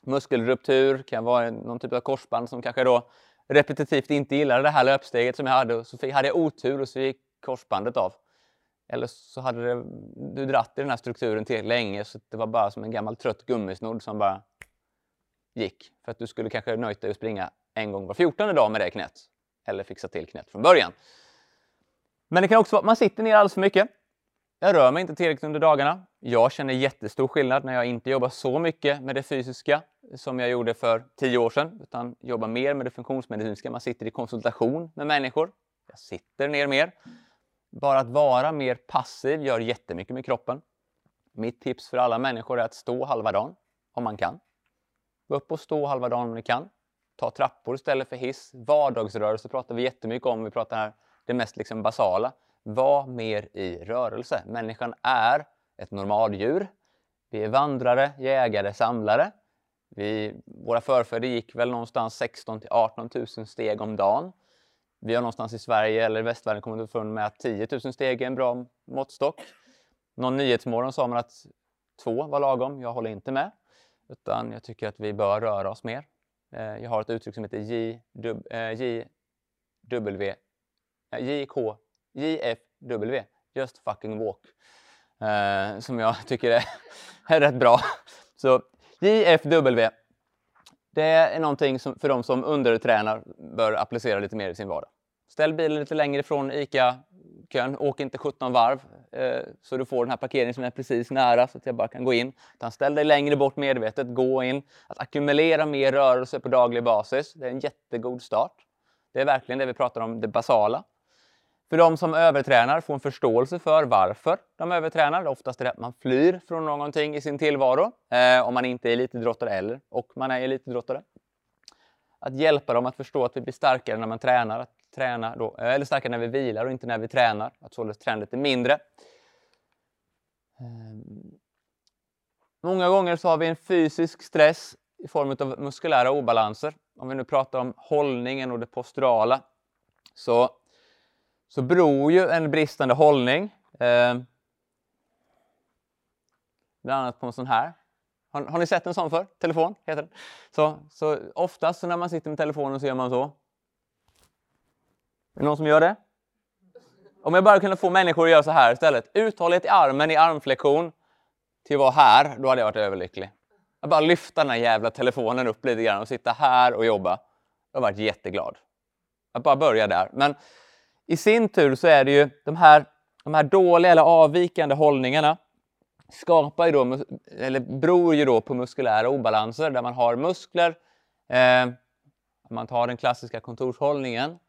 muskelruptur, kan vara någon typ av korsband som kanske då repetitivt inte gillade det här löpsteget som jag hade och så hade jag otur och så gick korsbandet av. Eller så hade det, du dratt i den här strukturen till länge så det var bara som en gammal trött gummisnodd som bara gick. För att du skulle kanske nöjt dig att springa en gång var fjortonde dag med det knät. Eller fixa till knät från början. Men det kan också vara att man sitter ner alldeles för mycket. Jag rör mig inte tillräckligt under dagarna. Jag känner jättestor skillnad när jag inte jobbar så mycket med det fysiska som jag gjorde för tio år sedan, utan jobbar mer med det funktionsmedicinska. Man sitter i konsultation med människor. Jag sitter ner mer. Bara att vara mer passiv gör jättemycket med kroppen. Mitt tips för alla människor är att stå halva dagen, om man kan. Gå upp och stå halva dagen om ni kan. Ta trappor istället för hiss. Vardagsrörelse pratar vi jättemycket om. Vi pratar här det mest liksom basala. Var mer i rörelse. Människan är ett normaldjur. Vi är vandrare, jägare, samlare. Vi, våra förfäder gick väl någonstans 16 till 18 000 steg om dagen. Vi har någonstans i Sverige eller västvärlden kommit underfund med att 10 000 steg är en bra måttstock. Någon nyhetsmorgon sa man att två var lagom. Jag håller inte med. Utan jag tycker att vi bör röra oss mer. Eh, jag har ett uttryck som heter JW, eh, JK, JFW, Just fucking walk. Eh, som jag tycker är, är rätt bra. Så JFW, det är någonting som för de som undertränar bör applicera lite mer i sin vardag. Ställ bilen lite längre ifrån ICA-kön, åk inte 17 varv eh, så du får den här parkeringen som är precis nära så att jag bara kan gå in. Utan ställ dig längre bort medvetet, gå in. Att ackumulera mer rörelse på daglig basis, det är en jättegod start. Det är verkligen det vi pratar om, det basala. För de som övertränar får en förståelse för varför de övertränar. Oftast är det att man flyr från någonting i sin tillvaro. Eh, om man inte är elitidrottare eller och man är elitidrottare. Att hjälpa dem att förstå att vi blir starkare när man tränar. Att träna då, eh, eller starkare när vi vilar och inte när vi tränar. Att således träna lite mindre. Eh, många gånger så har vi en fysisk stress i form av muskulära obalanser. Om vi nu pratar om hållningen och det posturala. Så så beror ju en bristande hållning eh, bland annat på en sån här. Har, har, ni sett en sån för? Telefon heter den. Så, så oftast så när man sitter med telefonen så gör man så. Är det någon som gör det? Om jag bara kunde få människor att göra så här istället. Uthållighet i armen i armflexion till att vara här, då hade jag varit överlycklig. Att bara lyfta den här jävla telefonen upp lite grann och sitta här och jobba. Jag har varit jätteglad. Att bara börja där. Men i sin tur så är det ju de här, de här dåliga eller avvikande hållningarna skapar ju då, eller beror ju då på muskulära obalanser där man har muskler. Eh, om man tar den klassiska kontorshållningen.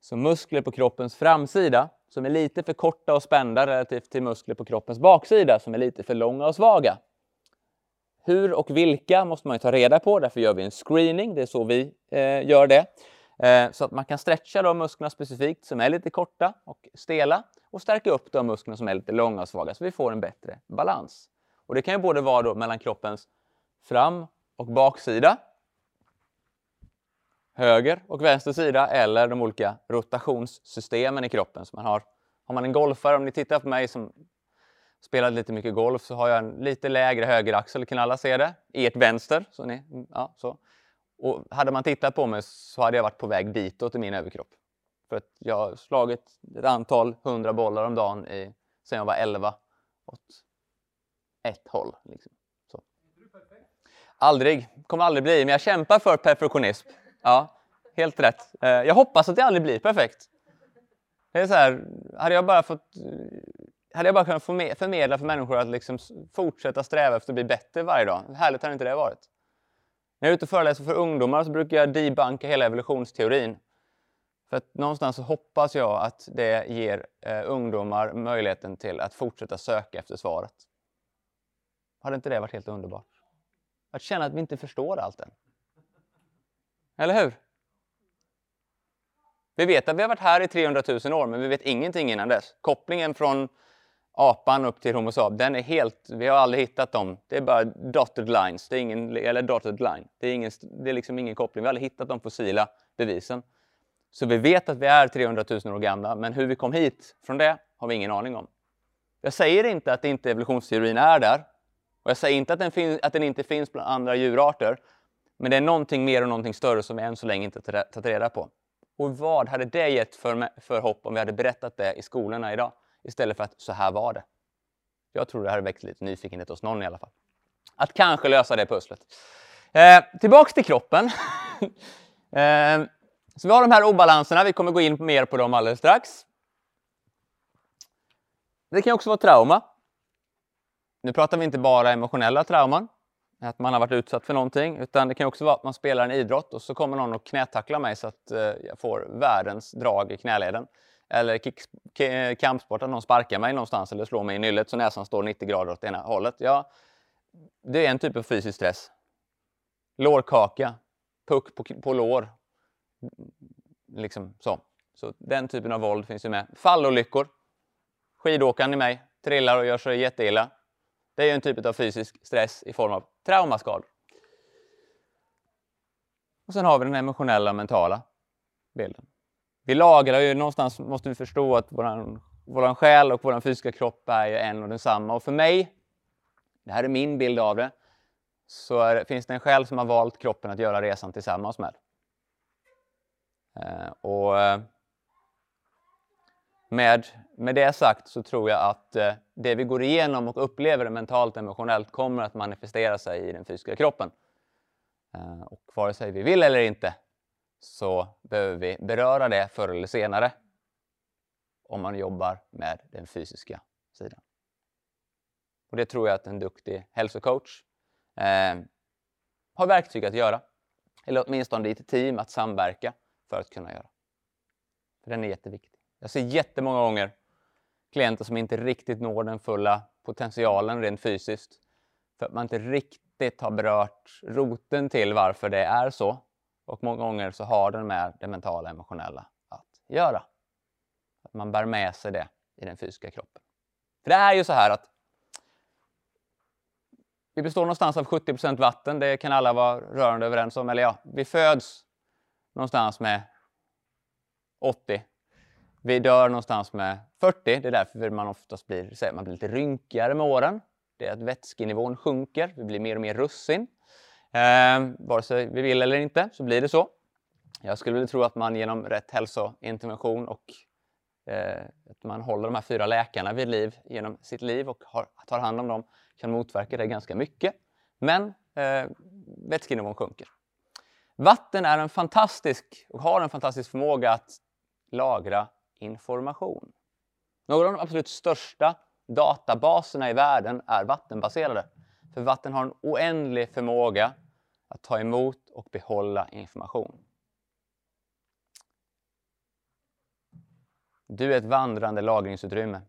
Så muskler på kroppens framsida som är lite för korta och spända relativt till muskler på kroppens baksida som är lite för långa och svaga. Hur och vilka måste man ta reda på, därför gör vi en screening, det är så vi eh, gör det. Eh, så att man kan stretcha de musklerna specifikt som är lite korta och stela och stärka upp de musklerna som är lite långa och svaga så vi får en bättre balans. Och det kan ju både vara då mellan kroppens fram och baksida, höger och vänster sida eller de olika rotationssystemen i kroppen. Så man har, har man en golfare, om ni tittar på mig som spelat lite mycket golf så har jag en lite lägre högeraxel, kan alla se det? Ert vänster. Så ni, ja, så. Och hade man tittat på mig så hade jag varit på väg ditåt i min överkropp. För att jag har slagit ett antal hundra bollar om dagen i, sen jag var 11 åt ett håll. Liksom. Så. Aldrig, kommer aldrig bli, men jag kämpar för perfektionism. Ja, helt rätt. Eh, jag hoppas att det aldrig blir perfekt. Det är så här, hade jag bara fått eh, hade jag bara kunnat förmedla för människor att liksom fortsätta sträva efter att bli bättre varje dag. Härligt hade inte det varit. När jag är ute och föreläser för ungdomar så brukar jag debanka hela evolutionsteorin. För att någonstans så hoppas jag att det ger eh, ungdomar möjligheten till att fortsätta söka efter svaret. Hade inte det varit helt underbart? Att känna att vi inte förstår allt än. Eller hur? Vi vet att vi har varit här i 300 000 år, men vi vet ingenting innan dess. Kopplingen från apan upp till Homo sapiens, den är helt, vi har aldrig hittat dem. Det är bara dotted lines, det är ingen, eller dotted line. Det är, ingen, det är liksom ingen koppling. Vi har aldrig hittat de fossila bevisen. Så vi vet att vi är 300 000 år gamla, men hur vi kom hit från det har vi ingen aning om. Jag säger inte att inte evolutionsteorin är där. Och jag säger inte att den, fin- att den inte finns bland andra djurarter. Men det är någonting mer och någonting större som vi än så länge inte tagit reda på. Och vad hade det gett för, för hopp om vi hade berättat det i skolorna idag? Istället för att så här var det. Jag tror det hade väckt lite nyfikenhet hos någon i alla fall. Att kanske lösa det pusslet. Eh, tillbaks till kroppen. eh, så vi har de här obalanserna. Vi kommer gå in mer på dem alldeles strax. Det kan också vara trauma. Nu pratar vi inte bara emotionella trauman, att man har varit utsatt för någonting, utan det kan också vara att man spelar en idrott och så kommer någon och knätacklar mig så att eh, jag får världens drag i knäleden. Eller kick, eh, kampsport, att någon sparkar mig någonstans eller slår mig i nyllet så näsan står 90 grader åt ena hållet. Ja, det är en typ av fysisk stress. Lårkaka, puck på, på lår. Liksom så. Så den typen av våld finns ju med. Fallolyckor. Skidåkaren i mig trillar och gör sig jätteilla. Det är ju en typ av fysisk stress i form av traumaskador. Och sen har vi den emotionella och mentala bilden. Vi lagrar ju någonstans, måste vi förstå att våran, våran själ och våran fysiska kropp är ju en och densamma. Och för mig, det här är min bild av det, så är, finns det en själ som har valt kroppen att göra resan tillsammans med. Eh, och eh, med, med det sagt så tror jag att eh, det vi går igenom och upplever mentalt och emotionellt kommer att manifestera sig i den fysiska kroppen. Eh, och vare sig vi vill eller inte så behöver vi beröra det förr eller senare om man jobbar med den fysiska sidan. Och det tror jag att en duktig hälsocoach eh, har verktyg att göra. Eller åtminstone i ett team att samverka för att kunna göra. För den är jätteviktig. Jag ser jättemånga gånger klienter som inte riktigt når den fulla potentialen rent fysiskt. För att man inte riktigt har berört roten till varför det är så. Och många gånger så har den med det mentala och emotionella att göra. Att man bär med sig det i den fysiska kroppen. För det är ju så här att vi består någonstans av 70% vatten, det kan alla vara rörande överens om. Eller ja, vi föds någonstans med 80. Vi dör någonstans med 40, det är därför man oftast blir, man blir lite rynkigare med åren. Det är att vätskenivån sjunker, vi blir mer och mer russin. Eh, vare sig vi vill eller inte så blir det så. Jag skulle vilja tro att man genom rätt hälsointervention och eh, att man håller de här fyra läkarna vid liv genom sitt liv och har, tar hand om dem kan motverka det ganska mycket. Men eh, vätskenivån sjunker. Vatten är en fantastisk och har en fantastisk förmåga att lagra information. Några av de absolut största databaserna i världen är vattenbaserade. För vatten har en oändlig förmåga att ta emot och behålla information. Du är ett vandrande lagringsutrymme.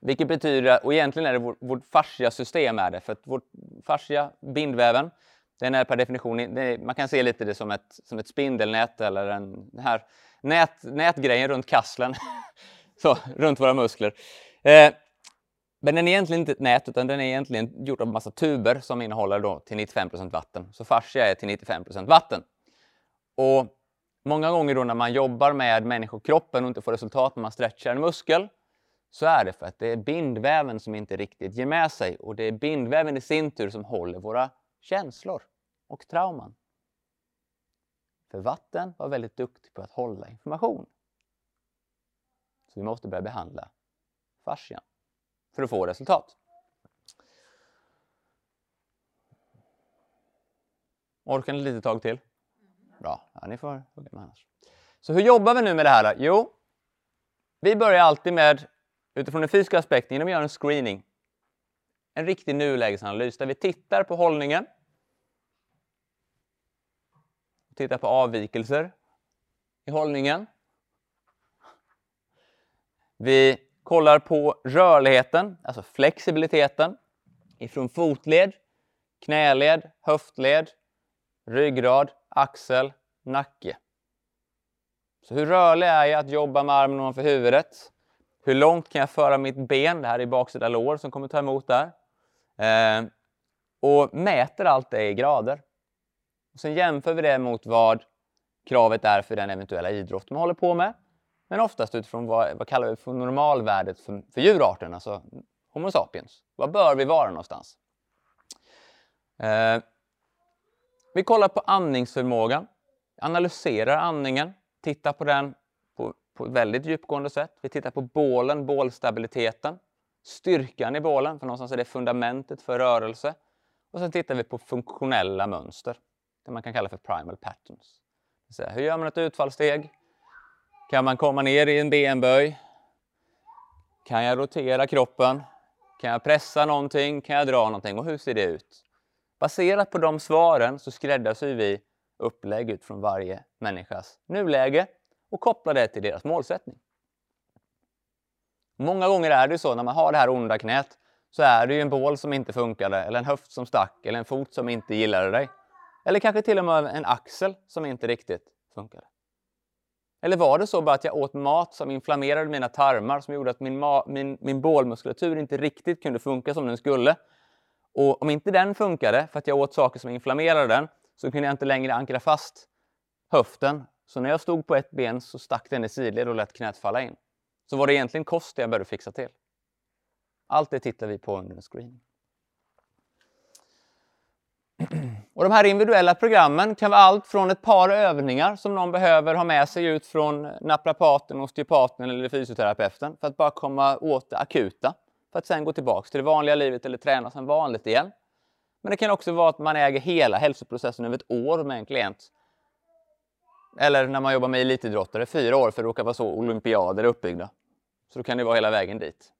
Vilket betyder, och egentligen är det vårt, vårt fascia-system är det, för att vårt fascia, bindväven, den är per definition, är, man kan se lite det som ett, som ett spindelnät eller en den här nät, nätgrejen runt kasslen, så, runt våra muskler. Eh, men den är egentligen inte ett nät utan den är egentligen gjord av massa tuber som innehåller då till 95% vatten. Så fascia är till 95% vatten. Och många gånger då när man jobbar med människokroppen och inte får resultat när man stretchar en muskel så är det för att det är bindväven som inte riktigt ger med sig och det är bindväven i sin tur som håller våra känslor och trauman. För vatten var väldigt duktig på att hålla information. Så vi måste börja behandla fascian för att få resultat. Orkar ni lite tag till? Bra, ja, ni får hugga med annars. Så hur jobbar vi nu med det här? Då? Jo, vi börjar alltid med, utifrån den fysiska aspekten, genom att göra en screening. En riktig nulägesanalys där vi tittar på hållningen. Tittar på avvikelser i hållningen. Vi kollar på rörligheten, alltså flexibiliteten ifrån fotled, knäled, höftled, ryggrad, axel, nacke. Så hur rörlig är jag att jobba med armen ovanför huvudet? Hur långt kan jag föra mitt ben? Det här är baksida lår som kommer ta emot där. Eh, och mäter allt det i grader. Och sen jämför vi det mot vad kravet är för den eventuella idrott man håller på med. Men oftast utifrån vad, vad kallar vi för normalvärdet för, för djurarten, alltså Homo sapiens. Var bör vi vara någonstans? Eh, vi kollar på andningsförmågan, analyserar andningen, tittar på den på, på ett väldigt djupgående sätt. Vi tittar på bålen, bålstabiliteten, styrkan i bålen, för någonstans är det fundamentet för rörelse. Och sen tittar vi på funktionella mönster, det man kan kalla för primal patterns. Så hur gör man ett utfallssteg? Kan man komma ner i en benböj? Kan jag rotera kroppen? Kan jag pressa någonting? Kan jag dra någonting? Och hur ser det ut? Baserat på de svaren så skräddarsyr vi upplägg utifrån varje människas nuläge och kopplar det till deras målsättning. Många gånger är det så när man har det här onda knät så är det ju en bål som inte funkade eller en höft som stack eller en fot som inte gillade dig. Eller kanske till och med en axel som inte riktigt funkade. Eller var det så bara att jag åt mat som inflammerade mina tarmar som gjorde att min, min, min bålmuskulatur inte riktigt kunde funka som den skulle? Och om inte den funkade för att jag åt saker som inflammerade den så kunde jag inte längre ankra fast höften. Så när jag stod på ett ben så stack den i sidled och lät knät falla in. Så var det egentligen kost jag började fixa till. Allt det tittar vi på under en screening. Och de här individuella programmen kan vara allt från ett par övningar som någon behöver ha med sig ut från naprapaten, osteopaten eller fysioterapeuten för att bara komma åt det akuta. För att sen gå tillbaka till det vanliga livet eller träna som vanligt igen. Men det kan också vara att man äger hela hälsoprocessen över ett år med en klient. Eller när man jobbar med elitidrottare, fyra år för det råkar vara så olympiader är uppbyggda. Så då kan det vara hela vägen dit.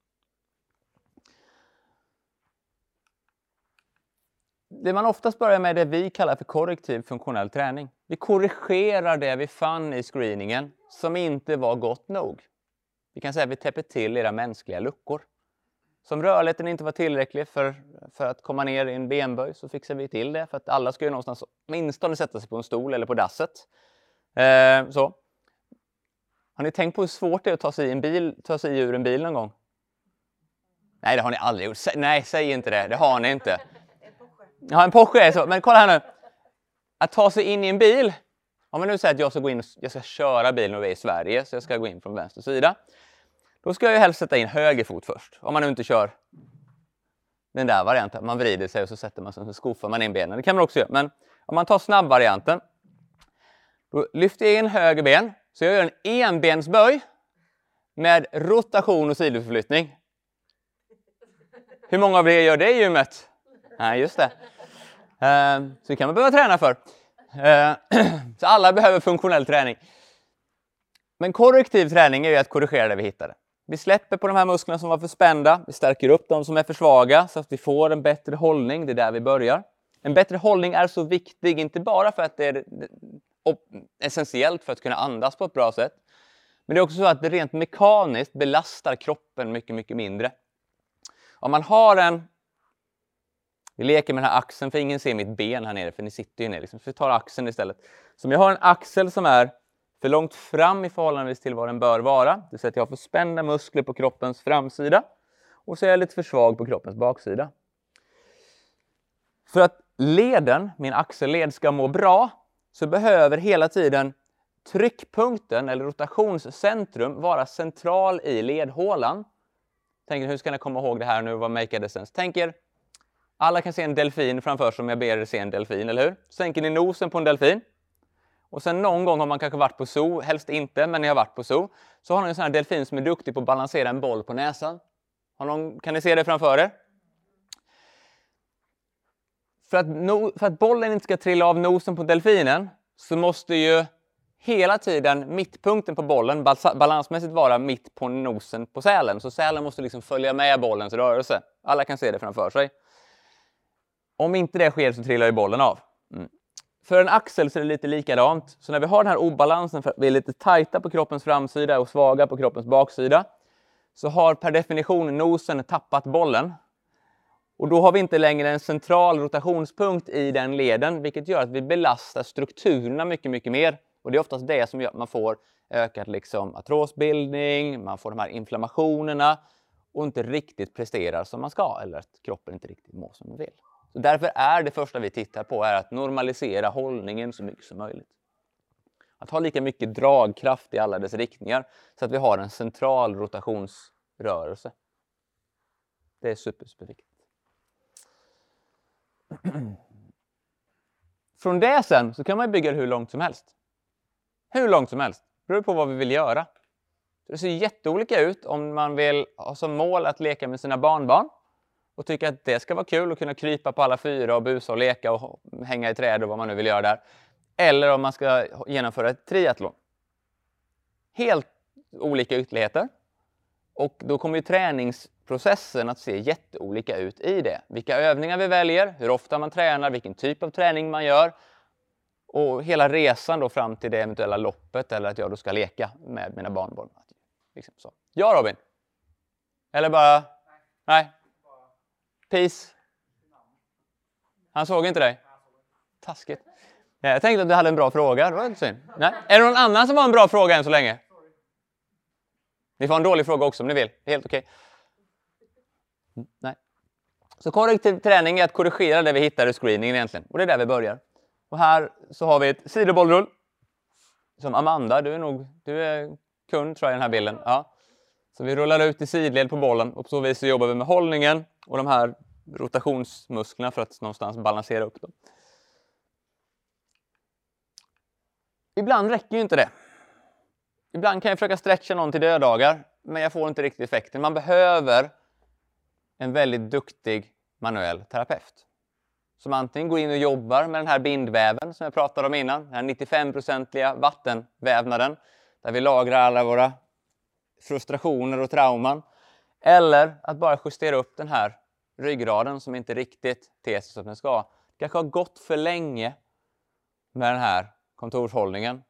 Det man oftast börjar med är det vi kallar för korrektiv funktionell träning. Vi korrigerar det vi fann i screeningen som inte var gott nog. Vi kan säga att vi täpper till era mänskliga luckor. Som rörligheten inte var tillräcklig för, för att komma ner i en benböj så fixar vi till det för att alla ska ju någonstans åtminstone sätta sig på en stol eller på dasset. Eh, så. Har ni tänkt på hur svårt det är att ta sig, i en bil, ta sig ur en bil någon gång? Nej, det har ni aldrig gjort. Nej, säg inte det. Det har ni inte. Ja, en Porsche är så. Men kolla här nu. Att ta sig in i en bil. Om man nu säger att jag ska gå in, jag ska köra bilen och vi är i Sverige, så jag ska gå in från vänster sida. Då ska jag ju helst sätta in höger fot först. Om man nu inte kör den där varianten. Man vrider sig och så sätter man sig och så skofar man in benen. Det kan man också göra. Men om man tar snabbvarianten. Då lyfter jag in höger ben. Så jag gör en enbensböj med rotation och sidoförflyttning. Hur många av er gör det i gymmet? Nej, just det. Eh, så det kan man behöva träna för. Eh, så alla behöver funktionell träning. Men korrektiv träning är ju att korrigera det vi hittade. Vi släpper på de här musklerna som var för spända. Vi stärker upp de som är för svaga så att vi får en bättre hållning. Det är där vi börjar. En bättre hållning är så viktig, inte bara för att det är essentiellt för att kunna andas på ett bra sätt. Men det är också så att det rent mekaniskt belastar kroppen mycket, mycket mindre. Om man har en vi leker med den här axeln, för ingen ser mitt ben här nere, för ni sitter ju ner. Liksom. Så vi tar axeln istället. Så om jag har en axel som är för långt fram i förhållande till vad den bör vara, det vill säga att jag har för spända muskler på kroppens framsida och så är jag lite för svag på kroppens baksida. För att leden, min axelled, ska må bra så behöver hela tiden tryckpunkten eller rotationscentrum vara central i ledhålan. Tänk hur ska ni komma ihåg det här nu? Vad make a sense? Tänk er alla kan se en delfin framför sig om jag ber er se en delfin, eller hur? Sänker ni nosen på en delfin. Och sen någon gång har man kanske varit på zoo, helst inte, men ni har varit på zoo. Så har ni en sån här delfin som är duktig på att balansera en boll på näsan. Har någon, kan ni se det framför er? För att, no, för att bollen inte ska trilla av nosen på delfinen så måste ju hela tiden mittpunkten på bollen balansmässigt vara mitt på nosen på sälen. Så sälen måste liksom följa med bollens rörelse. Alla kan se det framför sig. Om inte det sker så trillar ju bollen av. Mm. För en axel så är det lite likadant. Så när vi har den här obalansen, för att vi är lite tajta på kroppens framsida och svaga på kroppens baksida, så har per definition nosen tappat bollen. Och då har vi inte längre en central rotationspunkt i den leden, vilket gör att vi belastar strukturerna mycket, mycket mer. Och det är oftast det som gör att man får ökad liksom, artrosbildning, man får de här inflammationerna och inte riktigt presterar som man ska eller att kroppen inte riktigt mår som den vill. Så därför är det första vi tittar på är att normalisera hållningen så mycket som möjligt. Att ha lika mycket dragkraft i alla dess riktningar så att vi har en central rotationsrörelse. Det är super, superviktigt. Från det sen så kan man bygga hur långt som helst. Hur långt som helst. Det beror på vad vi vill göra. Det ser jätteolika ut om man vill ha som mål att leka med sina barnbarn och tycka att det ska vara kul att kunna krypa på alla fyra och busa och leka och hänga i träd och vad man nu vill göra där. Eller om man ska genomföra ett triathlon. Helt olika ytterligheter. Och då kommer ju träningsprocessen att se jätteolika ut i det. Vilka övningar vi väljer, hur ofta man tränar, vilken typ av träning man gör och hela resan då fram till det eventuella loppet eller att jag då ska leka med mina barnbarn. Liksom så. Ja Robin? Eller bara... Nej? Peace? Han såg inte dig? Taskigt. Jag tänkte att du hade en bra fråga. Det var inte synd. Nej. Är det någon annan som har en bra fråga än så länge? Ni får en dålig fråga också om ni vill. Det är helt okej. Okay. nej. Så korrektiv träning är att korrigera det vi hittar i screeningen egentligen. Och det är där vi börjar. Och här så har vi ett sidobollrull. Som Amanda, du är nog du är kund tror jag i den här bilden. Ja. Så vi rullar ut i sidled på bollen och på så vis så jobbar vi med hållningen och de här rotationsmusklerna för att någonstans balansera upp dem. Ibland räcker ju inte det. Ibland kan jag försöka stretcha någon till döddagar, men jag får inte riktigt effekten. Man behöver en väldigt duktig manuell terapeut som antingen går in och jobbar med den här bindväven som jag pratade om innan, den här 95-procentiga vattenvävnaden där vi lagrar alla våra frustrationer och trauman. Eller att bara justera upp den här ryggraden som inte riktigt ter sig som den ska. Det kanske har gått för länge med den här kontorshållningen.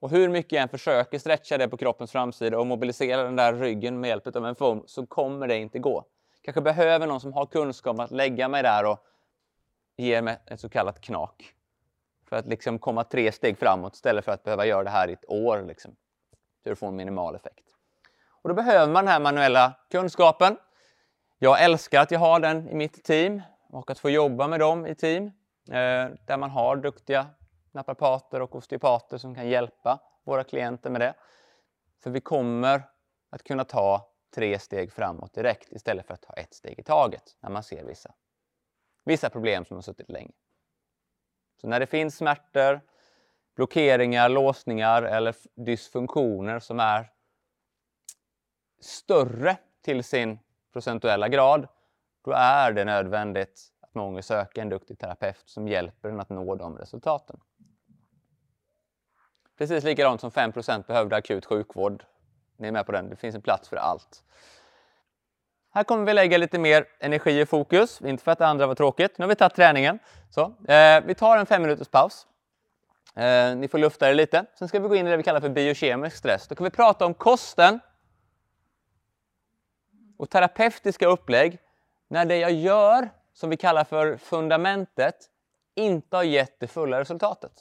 Och hur mycket jag än försöker stretcha det på kroppens framsida och mobilisera den där ryggen med hjälp av en foam så kommer det inte gå. Kanske behöver någon som har kunskap att lägga mig där och ge mig ett så kallat knak. För att liksom komma tre steg framåt istället för att behöva göra det här i ett år. Liksom, för att få en minimal effekt. Och då behöver man den här manuella kunskapen. Jag älskar att jag har den i mitt team och att få jobba med dem i team eh, där man har duktiga naprapater och osteopater som kan hjälpa våra klienter med det. För vi kommer att kunna ta tre steg framåt direkt istället för att ta ett steg i taget när man ser vissa, vissa problem som har suttit länge. Så när det finns smärtor, blockeringar, låsningar eller dysfunktioner som är större till sin procentuella grad, då är det nödvändigt att många söker en duktig terapeut som hjälper en att nå de resultaten. Precis likadant som 5% behövde akut sjukvård. Ni är med på den, det finns en plats för allt. Här kommer vi lägga lite mer energi och fokus, inte för att det andra var tråkigt. Nu har vi tagit träningen. Så, eh, vi tar en fem minuters paus. Eh, ni får lufta er lite. Sen ska vi gå in i det vi kallar för biokemisk stress. Då kan vi prata om kosten och terapeutiska upplägg när det jag gör, som vi kallar för fundamentet, inte har gett det fulla resultatet.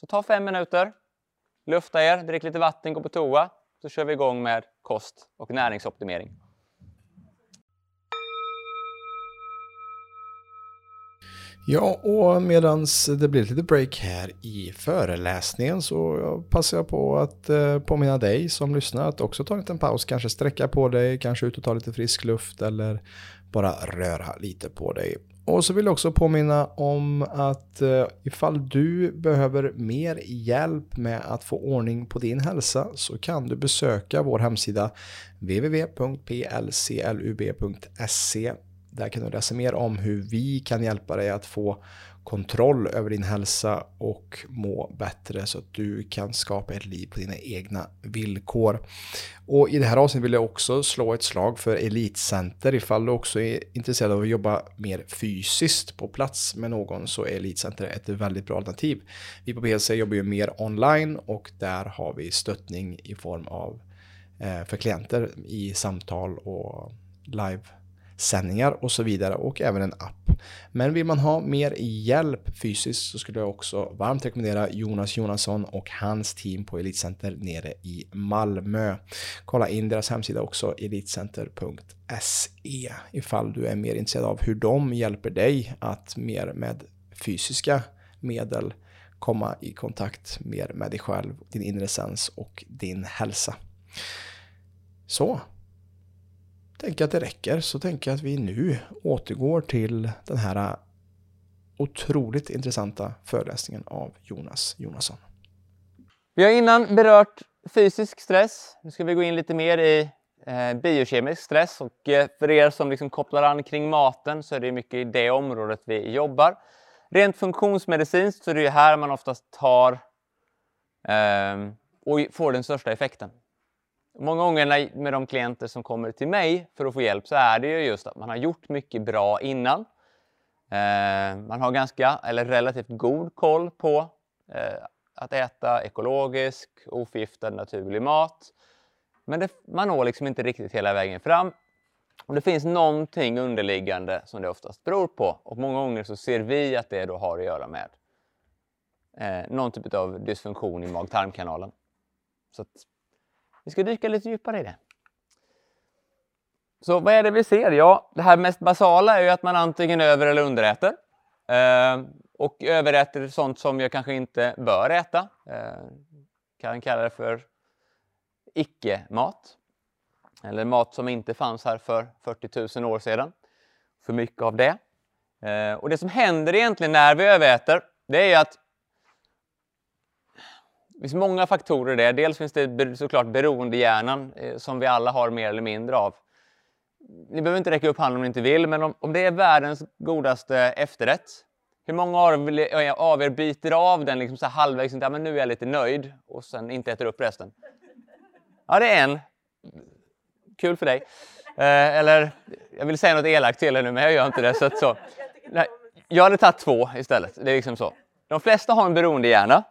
Så ta fem minuter, lufta er, drick lite vatten, gå på toa, så kör vi igång med kost och näringsoptimering. Ja, och medan det blir lite break här i föreläsningen så passar jag på att eh, påminna dig som lyssnar att också ta en liten paus, kanske sträcka på dig, kanske ut och ta lite frisk luft eller bara röra lite på dig. Och så vill jag också påminna om att eh, ifall du behöver mer hjälp med att få ordning på din hälsa så kan du besöka vår hemsida www.plclub.se där kan du läsa mer om hur vi kan hjälpa dig att få kontroll över din hälsa och må bättre så att du kan skapa ett liv på dina egna villkor. Och i det här avsnittet vill jag också slå ett slag för Elitcenter. Ifall du också är intresserad av att jobba mer fysiskt på plats med någon så är Elitcenter ett väldigt bra alternativ. Vi på PLC jobbar ju mer online och där har vi stöttning i form av eh, för klienter i samtal och live sändningar och så vidare och även en app. Men vill man ha mer hjälp fysiskt så skulle jag också varmt rekommendera Jonas Jonasson och hans team på Elitcenter nere i Malmö. Kolla in deras hemsida också, elitcenter.se, ifall du är mer intresserad av hur de hjälper dig att mer med fysiska medel komma i kontakt mer med dig själv, din inre sens och din hälsa. Så, tänker att det räcker så tänker jag att vi nu återgår till den här äh, otroligt intressanta föreläsningen av Jonas Jonasson. Vi har innan berört fysisk stress. Nu ska vi gå in lite mer i eh, biokemisk stress och eh, för er som liksom kopplar an kring maten så är det mycket i det området vi jobbar. Rent funktionsmedicinskt så är det här man oftast tar eh, och får den största effekten. Många gånger med de klienter som kommer till mig för att få hjälp så är det ju just att man har gjort mycket bra innan. Eh, man har ganska, eller relativt god koll på eh, att äta ekologisk, oförgiftad, naturlig mat. Men det, man når liksom inte riktigt hela vägen fram. Och det finns någonting underliggande som det oftast beror på. Och många gånger så ser vi att det då har att göra med eh, någon typ av dysfunktion i mag-tarmkanalen. Så att vi ska dyka lite djupare i det. Så vad är det vi ser? Ja, det här mest basala är ju att man antingen över eller underäter. Eh, och överäter sånt som jag kanske inte bör äta. Eh, kan kalla det för icke-mat. Eller mat som inte fanns här för 40 000 år sedan. För mycket av det. Eh, och det som händer egentligen när vi överäter, det är att det finns många faktorer det. Dels finns det såklart beroendehjärnan eh, som vi alla har mer eller mindre av. Ni behöver inte räcka upp handen om ni inte vill, men om, om det är världens godaste efterrätt, hur många av er byter av den liksom så halvvägs, ja, men nu är jag lite nöjd och sen inte äter upp resten? Ja, det är en. Kul för dig. Eh, eller, jag vill säga något elakt till er nu, men jag gör inte det. Så, så. Nej, jag hade tagit två istället. Det är liksom så. De flesta har en beroendehjärna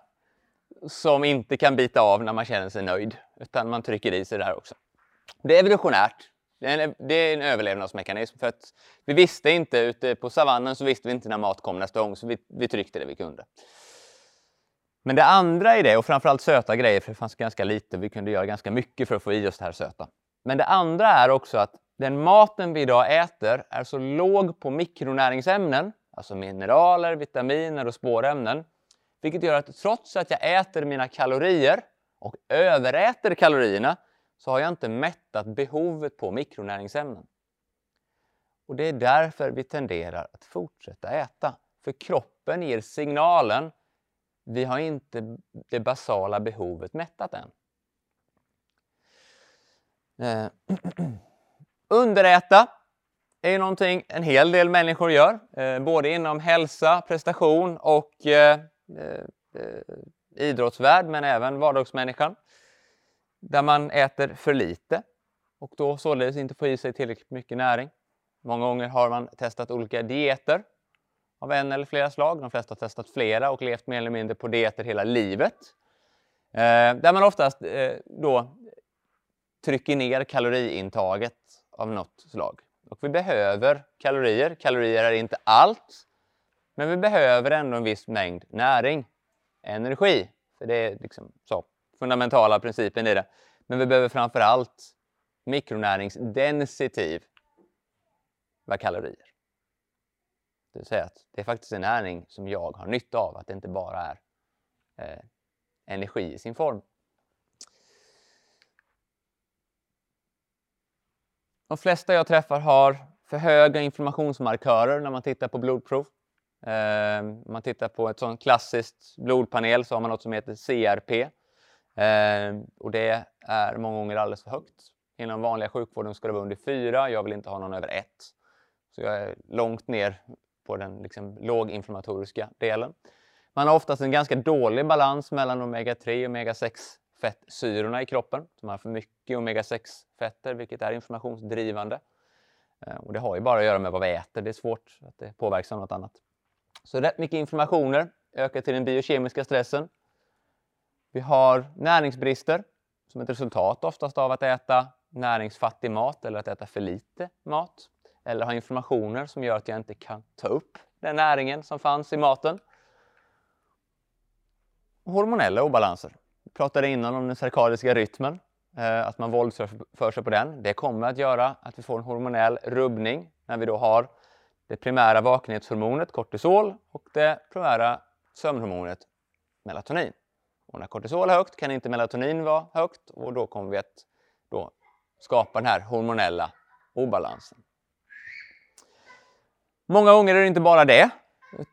som inte kan bita av när man känner sig nöjd, utan man trycker i sig det här också. Det är evolutionärt. Det är, en, det är en överlevnadsmekanism. För att vi visste inte, ute på savannen så visste vi inte när mat kom nästa gång, så vi, vi tryckte det vi kunde. Men det andra i det, och framförallt söta grejer, för det fanns ganska lite, vi kunde göra ganska mycket för att få i oss det här söta. Men det andra är också att den maten vi idag äter är så låg på mikronäringsämnen, alltså mineraler, vitaminer och spårämnen, vilket gör att trots att jag äter mina kalorier och överäter kalorierna så har jag inte mättat behovet på mikronäringsämnen. Och det är därför vi tenderar att fortsätta äta. För kroppen ger signalen, vi har inte det basala behovet mättat än. Eh, underäta är någonting en hel del människor gör, eh, både inom hälsa, prestation och eh, Eh, eh, idrottsvärld men även vardagsmänniskan. Där man äter för lite och då således inte får i sig tillräckligt mycket näring. Många gånger har man testat olika dieter av en eller flera slag. De flesta har testat flera och levt mer eller mindre på dieter hela livet. Eh, där man oftast eh, då trycker ner kaloriintaget av något slag. Och vi behöver kalorier. Kalorier är inte allt. Men vi behöver ändå en viss mängd näring, energi. För det är liksom så, fundamentala principen i det. Men vi behöver framför allt mikronäringsdensitiv vad kalorier. Det vill säga att det är faktiskt en näring som jag har nytta av, att det inte bara är eh, energi i sin form. De flesta jag träffar har för höga inflammationsmarkörer när man tittar på blodprov. Ehm, om man tittar på ett sånt klassiskt blodpanel så har man något som heter CRP. Ehm, och det är många gånger alldeles för högt. Inom vanliga sjukvården ska det vara under 4. Jag vill inte ha någon över 1. Så jag är långt ner på den liksom låginflammatoriska delen. Man har oftast en ganska dålig balans mellan omega-3 och omega-6 fettsyrorna i kroppen. Så man har för mycket omega-6 fetter vilket är inflammationsdrivande. Ehm, och det har ju bara att göra med vad vi äter. Det är svårt att det påverkas av något annat. Så rätt mycket inflammationer ökar till den biokemiska stressen. Vi har näringsbrister som ett resultat oftast av att äta näringsfattig mat eller att äta för lite mat. eller ha inflammationer som gör att jag inte kan ta upp den näringen som fanns i maten. Hormonella obalanser. Vi pratade innan om den cirkadiska rytmen, eh, att man våldsför sig på den. Det kommer att göra att vi får en hormonell rubbning när vi då har det primära vakenhetshormonet kortisol och det primära sömnhormonet melatonin. Och när kortisol är högt kan inte melatonin vara högt och då kommer vi att då skapa den här hormonella obalansen. Många gånger är det inte bara det.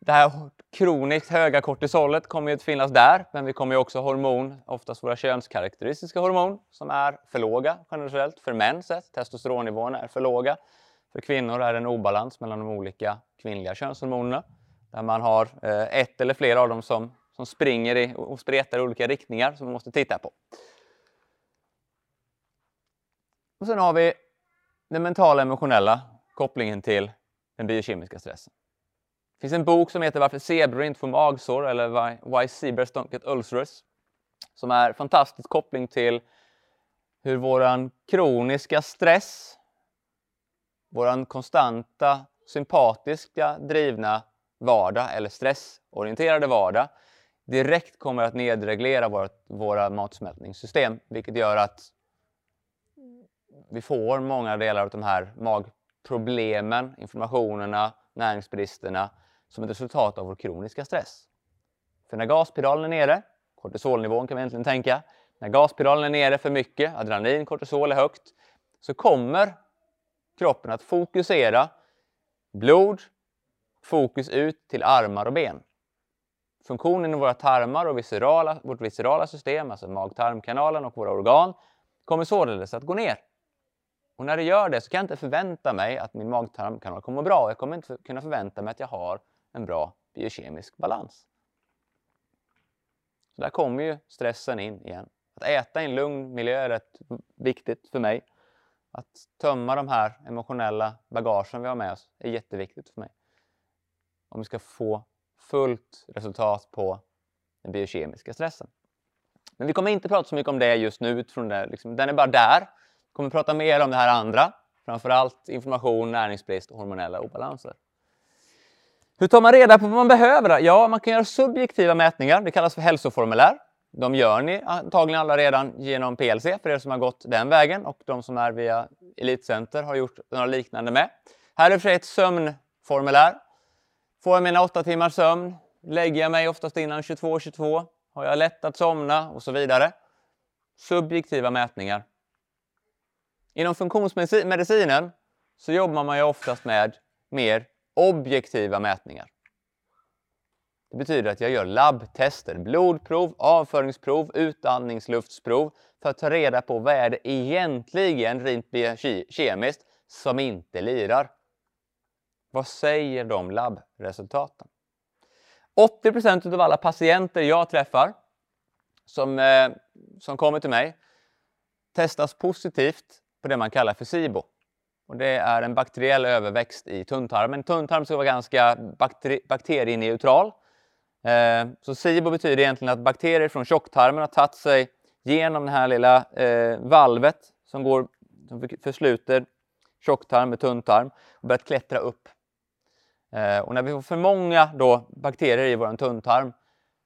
Det här kroniskt höga kortisolet kommer ju att finnas där, men vi kommer ju också ha hormon, oftast våra könskaraktäristiska hormon, som är för låga generellt. För män sett, testosteronnivåerna är för låga. För kvinnor är det en obalans mellan de olika kvinnliga könshormonerna, där man har eh, ett eller flera av dem som, som springer i, och spretar i olika riktningar som man måste titta på. Och sen har vi den mentala emotionella kopplingen till den biokemiska stressen. Det finns en bok som heter Varför zebror inte får magsår eller Why zebras don't get ulcers som är fantastisk koppling till hur våran kroniska stress, våran konstanta sympatiska drivna vardag eller stressorienterade vardag direkt kommer att nedreglera vårt, våra matsmältningssystem vilket gör att vi får många delar av de här magproblemen, inflammationerna, näringsbristerna som ett resultat av vår kroniska stress. För när gaspedalen är nere, kortisolnivån kan vi egentligen tänka, när gaspedalen är nere för mycket, adrenalin, kortisol är högt, så kommer kroppen att fokusera blod, fokus ut till armar och ben. Funktionen i våra tarmar och viscerala, vårt viscerala system, alltså mag-tarmkanalen och våra organ, kommer således att gå ner. Och när det gör det så kan jag inte förvänta mig att min mag-tarmkanal kommer bra. Jag kommer inte kunna förvänta mig att jag har en bra biokemisk balans. Så där kommer ju stressen in igen. Att äta i en lugn miljö är rätt viktigt för mig. Att tömma de här emotionella bagagen vi har med oss är jätteviktigt för mig. Om vi ska få fullt resultat på den biokemiska stressen. Men vi kommer inte prata så mycket om det just nu utifrån det. Liksom, den är bara där. Vi kommer prata mer om det här andra. Framförallt information, näringsbrist och hormonella obalanser. Hur tar man reda på vad man behöver? Ja, man kan göra subjektiva mätningar. Det kallas för hälsoformulär. De gör ni antagligen alla redan genom PLC för er som har gått den vägen och de som är via Elitcenter har gjort några liknande med. Här är för sig ett sömnformulär. Får jag mina åtta timmars sömn? Lägger jag mig oftast innan 22.22? Har jag lätt att somna? Och så vidare. Subjektiva mätningar. Inom funktionsmedicinen så jobbar man ju oftast med mer objektiva mätningar. Det betyder att jag gör labbtester, blodprov, avföringsprov, utandningsluftsprov för att ta reda på vad är det egentligen rent kemiskt som inte lirar. Vad säger de labbresultaten? 80% av alla patienter jag träffar som, eh, som kommer till mig testas positivt på det man kallar för SIBO. Och det är en bakteriell överväxt i tunntarmen. Tunntarmen ska vara ganska bakteri bakterieneutral. Eh, så SIBO betyder egentligen att bakterier från tjocktarmen har tagit sig genom det här lilla eh, valvet som, går, som försluter tjocktarm med tunntarm och börjat klättra upp. Eh, och när vi får för många då bakterier i vår tunntarm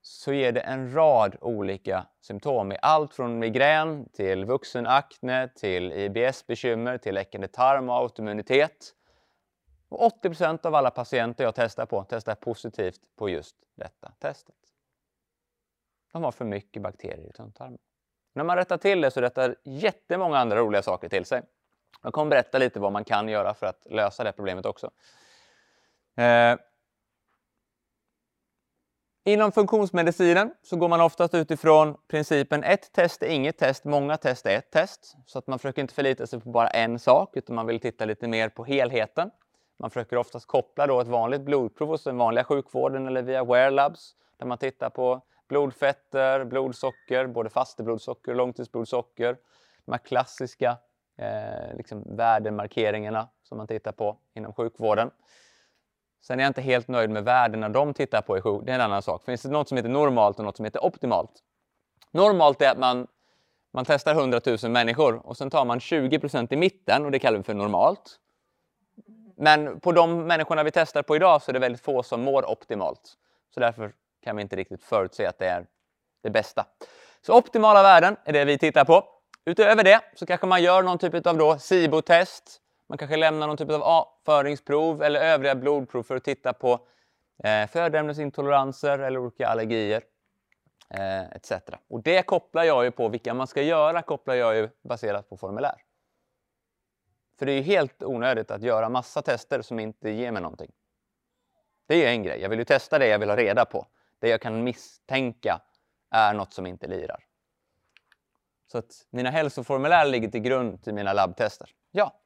så ger det en rad olika symptom. Allt från migrän till vuxenakne, till IBS-bekymmer, till läckande tarm och autoimmunitet. Och 80% av alla patienter jag testar på testar positivt på just detta testet. De har för mycket bakterier i tunntarmen. När man rättar till det så rättar jättemånga andra roliga saker till sig. Jag kommer berätta lite vad man kan göra för att lösa det problemet också. Eh, Inom funktionsmedicinen så går man oftast utifrån principen ett test är inget test, många test är ett test. Så att man försöker inte förlita sig på bara en sak utan man vill titta lite mer på helheten. Man försöker oftast koppla då ett vanligt blodprov hos den vanliga sjukvården eller via Wear Labs där man tittar på blodfetter, blodsocker, både fasteblodsocker och långtidsblodsocker. De här klassiska eh, liksom värdemarkeringarna som man tittar på inom sjukvården. Sen är jag inte helt nöjd med värdena de tittar på i sjukvården. Det är en annan sak. Finns det något som heter normalt och något som heter optimalt? Normalt är att man, man testar 100 000 människor och sen tar man 20% i mitten och det kallar vi för normalt. Men på de människorna vi testar på idag så är det väldigt få som mår optimalt. Så därför kan vi inte riktigt förutse att det är det bästa. Så optimala värden är det vi tittar på. Utöver det så kanske man gör någon typ av då SIBO-test. Man kanske lämnar någon typ av avföringsprov eller övriga blodprov för att titta på eh, födoämnesintoleranser eller olika allergier eh, etc. Och det kopplar jag ju på vilka man ska göra kopplar jag ju baserat på formulär. För det är ju helt onödigt att göra massa tester som inte ger mig någonting. Det är ju en grej. Jag vill ju testa det jag vill ha reda på. Det jag kan misstänka är något som inte lirar. Så att mina hälsoformulär ligger till grund till mina labbtester. Ja,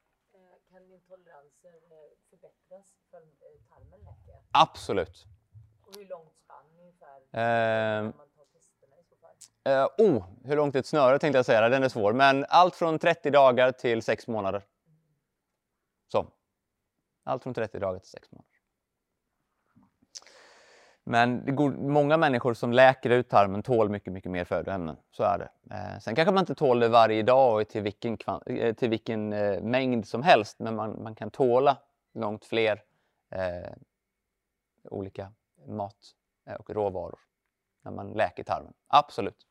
Kan intoleranser eh, förbättras för eh, tarmen läker? absolut. Och hur långt spann ungefär? Eh, oh, hur långt är ett snöre tänkte jag säga, den är svår. Men allt från 30 dagar till 6 månader. Så. Allt från 30 dagar till 6 månader. Men det går, många människor som läker ut tarmen tål mycket, mycket mer födoämnen. Så är det. Eh, sen kanske man inte tål det varje dag och till vilken, eh, till vilken eh, mängd som helst. Men man, man kan tåla långt fler eh, olika mat eh, och råvaror när man läker tarmen. Absolut.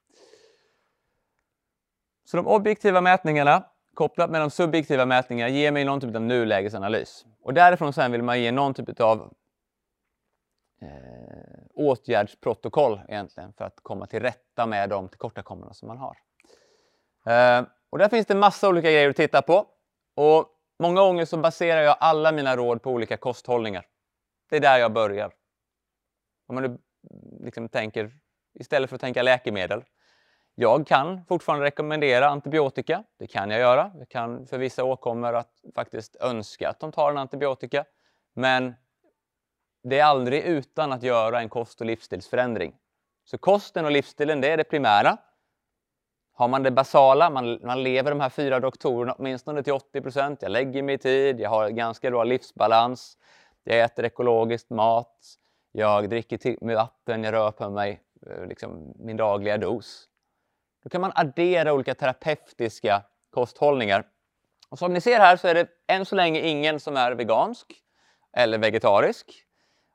Så de objektiva mätningarna kopplat med de subjektiva mätningarna ger mig någon typ av nulägesanalys. Och därifrån sen vill man ge någon typ av eh, åtgärdsprotokoll egentligen för att komma till rätta med de tillkortakommanden som man har. Eh, och där finns det massa olika grejer att titta på. Och många gånger så baserar jag alla mina råd på olika kosthållningar. Det är där jag börjar. Om man nu liksom tänker, istället för att tänka läkemedel. Jag kan fortfarande rekommendera antibiotika. Det kan jag göra. Jag kan för vissa åkommor att faktiskt önska att de tar en antibiotika. Men det är aldrig utan att göra en kost och livsstilsförändring. Så kosten och livsstilen, det är det primära. Har man det basala, man, man lever de här fyra doktorerna åtminstone till 80 procent. Jag lägger mig i tid, jag har ganska bra livsbalans. Jag äter ekologiskt mat. Jag dricker till med vatten, jag rör på mig eh, liksom, min dagliga dos. Då kan man addera olika terapeutiska kosthållningar. Och som ni ser här så är det än så länge ingen som är vegansk eller vegetarisk.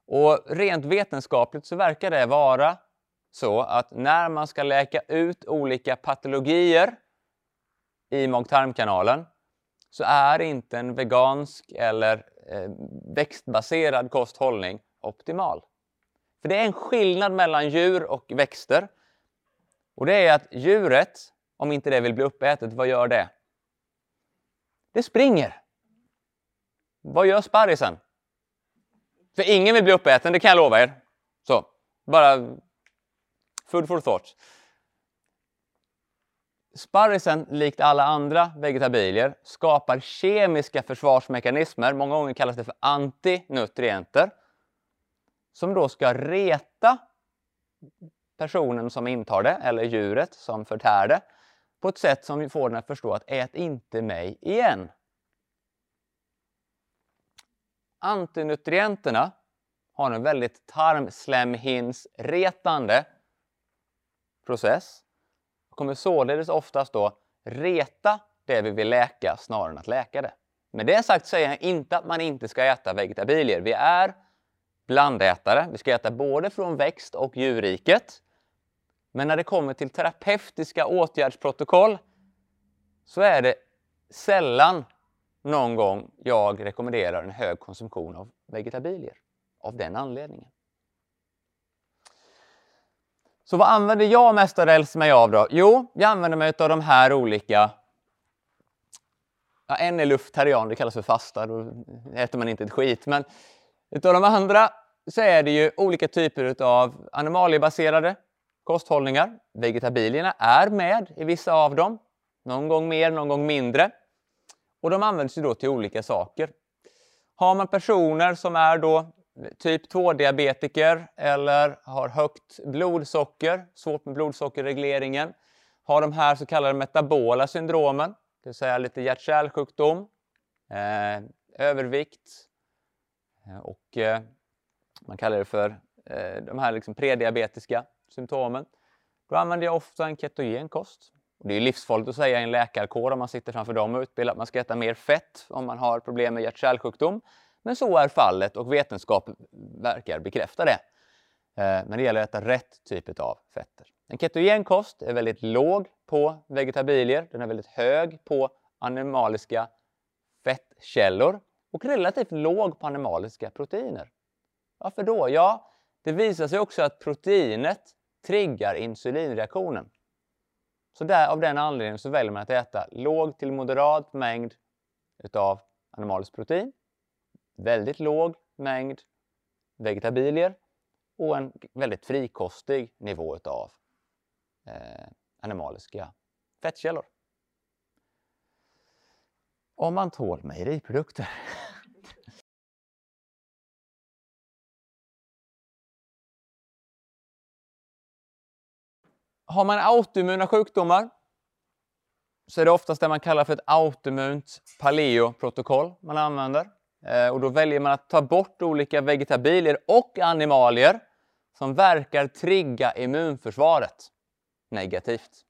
Och rent vetenskapligt så verkar det vara så att när man ska läka ut olika patologier i mag-tarmkanalen så är inte en vegansk eller eh, växtbaserad kosthållning optimal. För det är en skillnad mellan djur och växter. Och det är att djuret, om inte det vill bli uppätet, vad gör det? Det springer. Vad gör sparrisen? För ingen vill bli uppäten, det kan jag lova er. Så, bara food for thought. Sparrisen, likt alla andra vegetabilier, skapar kemiska försvarsmekanismer, många gånger kallas det för antinutrienter, som då ska reta personen som intar det, eller djuret som förtär det, på ett sätt som får den att förstå att ät inte mig igen. Antinutrienterna har en väldigt tarmslemhinnsretande process och kommer således oftast då reta det vi vill läka snarare än att läka det. Med det sagt säger jag inte att man inte ska äta vegetabilier. Vi är blandätare. Vi ska äta både från växt och djurriket. Men när det kommer till terapeutiska åtgärdsprotokoll så är det sällan någon gång jag rekommenderar en hög konsumtion av vegetabilier. Av den anledningen. Så vad använder jag mestadels mig av då? Jo, jag använder mig av de här olika Ja, en är luftarian, det kallas för fasta, då äter man inte ett skit. Men utav de andra så är det ju olika typer av animaliebaserade kosthållningar. Vegetabilierna är med i vissa av dem, någon gång mer, någon gång mindre. Och de används ju då till olika saker. Har man personer som är då typ 2-diabetiker eller har högt blodsocker, svårt med blodsockerregleringen, har de här så kallade metabola syndromen, det vill säga lite hjärt-kärlsjukdom, eh, övervikt eh, och eh, man kallar det för eh, de här liksom prediabetiska symptomen. Då använder jag ofta en ketogen kost. Det är livsfarligt att säga i en läkarkår om man sitter framför dem och utbildar att man ska äta mer fett om man har problem med hjärt-kärlsjukdom. Men så är fallet och vetenskap verkar bekräfta det. Eh, Men det gäller att äta rätt typ av fetter. En ketogen kost är väldigt låg på vegetabilier, den är väldigt hög på animaliska fettkällor och relativt låg på animaliska proteiner. Varför då? Ja, det visar sig också att proteinet triggar insulinreaktionen. Så där, av den anledningen så väljer man att äta låg till moderat mängd utav animaliskt protein, väldigt låg mängd vegetabilier och en väldigt frikostig nivå utav eh, animaliska fettkällor. Om man tål mejeriprodukter. Har man autoimmuna sjukdomar så är det oftast det man kallar för ett autoimmunt paleoprotokoll man använder. Eh, och då väljer man att ta bort olika vegetabilier och animalier som verkar trigga immunförsvaret negativt.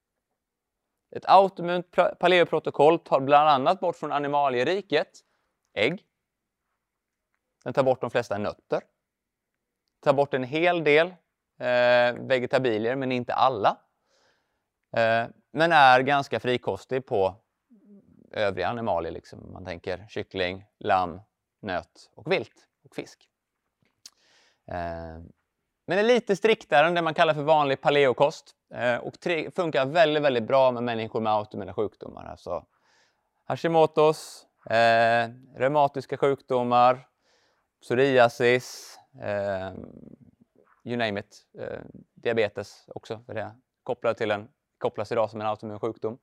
Ett autoimmunt paleoprotokoll tar bland annat bort från animalieriket ägg. Den tar bort de flesta nötter. Tar bort en hel del eh, vegetabilier, men inte alla. Eh, men är ganska frikostig på övriga animalier. Liksom. Man tänker kyckling, lamm, nöt och vilt och fisk. Eh, men är lite striktare än det man kallar för vanlig paleokost eh, och funkar väldigt, väldigt bra med människor med autoimmuna sjukdomar. Alltså Hashimotos, eh, reumatiska sjukdomar, psoriasis, eh, you name it. Eh, diabetes också, för det kopplat till en, kopplas idag som en autoimmun sjukdom.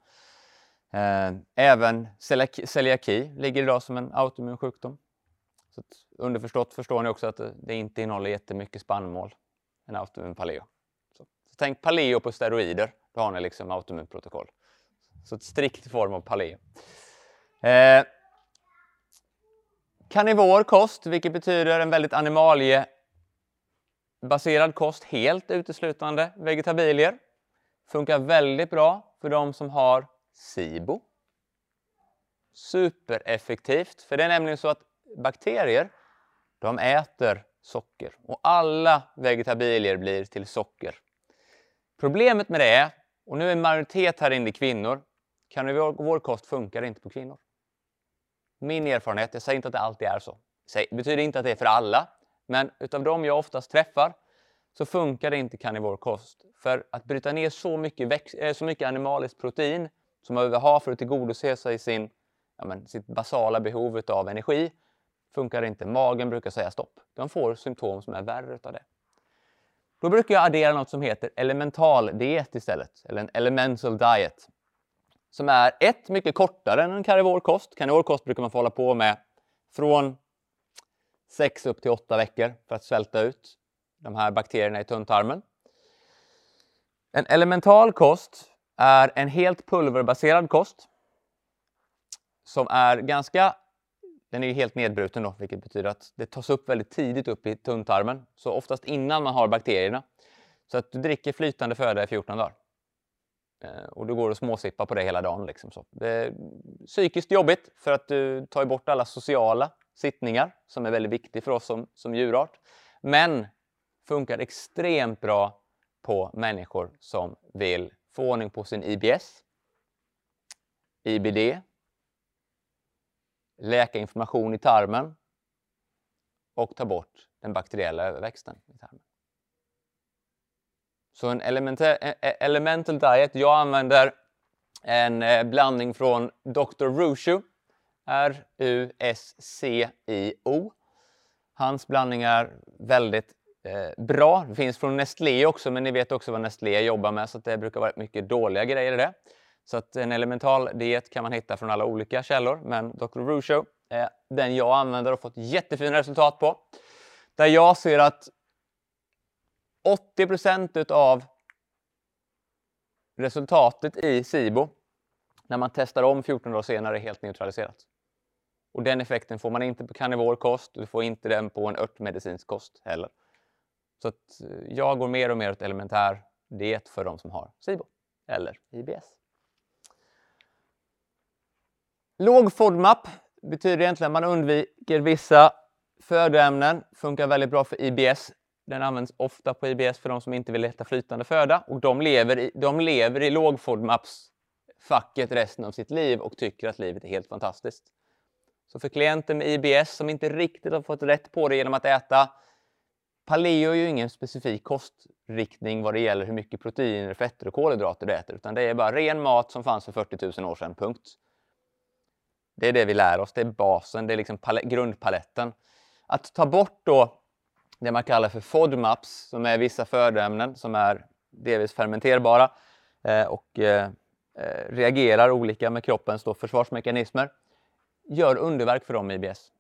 Eh, även celiaki ligger idag som en autoimmun sjukdom. Så underförstått förstår ni också att det inte innehåller jättemycket spannmål en autoimmun paleo. Så, så tänk paleo på steroider, då har ni liksom autoimmunprotokoll. Så ett strikt form av paleo. Eh, karnivor kost, vilket betyder en väldigt animaliebaserad kost, helt uteslutande vegetabilier. Funkar väldigt bra för de som har SIBO. Supereffektivt, för det är nämligen så att bakterier, de äter socker. Och alla vegetabilier blir till socker. Problemet med det är, och nu är majoritet här inne kvinnor, vår kost funkar inte på kvinnor. Min erfarenhet, jag säger inte att det alltid är så. Det betyder inte att det är för alla, men utav de jag oftast träffar så funkar det inte karnivorkost. För att bryta ner så mycket, eh, så mycket animaliskt protein som man behöver ha för att tillgodose sig sin, ja men, sitt basala behov av energi funkar inte. Magen brukar säga stopp. De får symptom som är värre utav det. Då brukar jag addera något som heter elemental diet istället, eller en elemental diet. Som är ett, mycket kortare än en karnivorkost. Karnivorkost brukar man få hålla på med från 6 upp till 8 veckor för att svälta ut de här bakterierna i tunntarmen. En elemental kost är en helt pulverbaserad kost som är ganska den är helt nedbruten då, vilket betyder att det tas upp väldigt tidigt upp i tunntarmen. Så oftast innan man har bakterierna. Så att du dricker flytande föda i 14 dagar. Eh, och du går och småsippar på det hela dagen. Liksom så. Det är psykiskt jobbigt för att du tar bort alla sociala sittningar som är väldigt viktigt för oss som, som djurart. Men funkar extremt bra på människor som vill få ordning på sin IBS, IBD, läka inflammation i tarmen och ta bort den bakteriella överväxten i tarmen. Så en e-, e-, elemental, diet, jag använder en eh, blandning från Dr. Rushu, R-U-S-C-I-O. Hans blandning är väldigt eh, bra. Det finns från Nestlé också, men ni vet också vad Nestlé jobbar med, så det brukar vara mycket dåliga grejer i det. Så att en elemental diet kan man hitta från alla olika källor, men Dr. Ruscio är den jag använder och fått jättefina resultat på. Där jag ser att 80% av resultatet i SIBO när man testar om 14 dagar senare är helt neutraliserat. Och den effekten får man inte på karnivorkost och du får inte den på en örtmedicinsk kost heller. Så att eh, jag går mer och mer åt elementär diet för de som har SIBO eller IBS. Låg FODMAP betyder egentligen att man undviker vissa födoämnen funkar väldigt bra för IBS. Den används ofta på IBS för de som inte vill äta flytande föda och de lever i, de lever i låg FODMAPs-facket resten av sitt liv och tycker att livet är helt fantastiskt. Så för klienter med IBS som inte riktigt har fått rätt på det genom att äta Paleo är ju ingen specifik kostriktning vad det gäller hur mycket proteiner, fetter och kolhydrater du äter, utan det är bara ren mat som fanns för 40 000 år sedan, punkt. Det är det vi lär oss, det är basen, det är liksom grundpaletten. Att ta bort då det man kallar för FODMAPs, som är vissa födoämnen som är delvis fermenterbara eh, och eh, eh reagerar olika med kroppens då försvarsmekanismer, gör underverk för dem i IBS.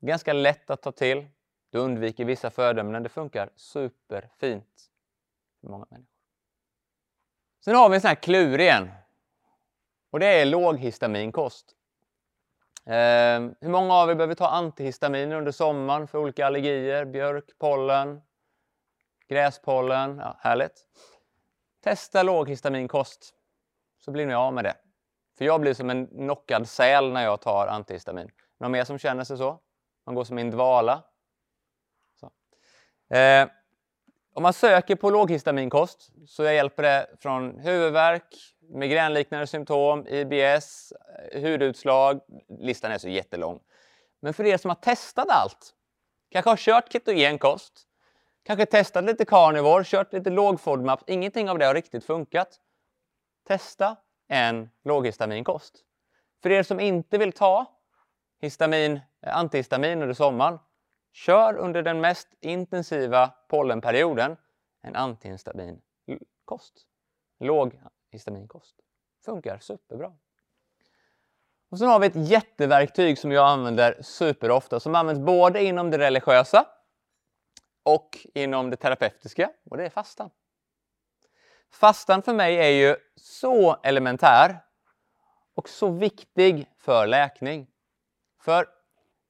Ganska lätt att ta till. Du undviker vissa födoämnen. Det funkar superfint för många människor. Sen har vi en sån här klur igen. Och det är låghistaminkost. Eh, hur många av er behöver ta antihistaminer under sommaren för olika allergier? Björk, pollen, gräspollen. Ja, härligt. Testa låghistaminkost så blir ni av med det. För jag blir som en knockad säl när jag tar antihistamin. Någon mer som känner sig så? Man går som i en dvala. Eh, om man söker på låghistaminkost så hjälper det från huvudvärk, migränliknande symptom, IBS, hudutslag. Listan är så jättelång. Men för er som har testat allt, kanske har kört ketogenkost, kanske testat lite carnivore, kört lite låg FODMAP, ingenting av det har riktigt funkat. Testa en låghistaminkost. För er som inte vill ta histamin, antihistamin under sommaren, kör under den mest intensiva pollenperioden en antihistamin kost. Låg histaminkost. Funkar superbra. Och sen har vi ett jätteverktyg som jag använder superofta som används både inom det religiösa och inom det terapeutiska och det är fastan. Fastan för mig är ju så elementär och så viktig för läkning. För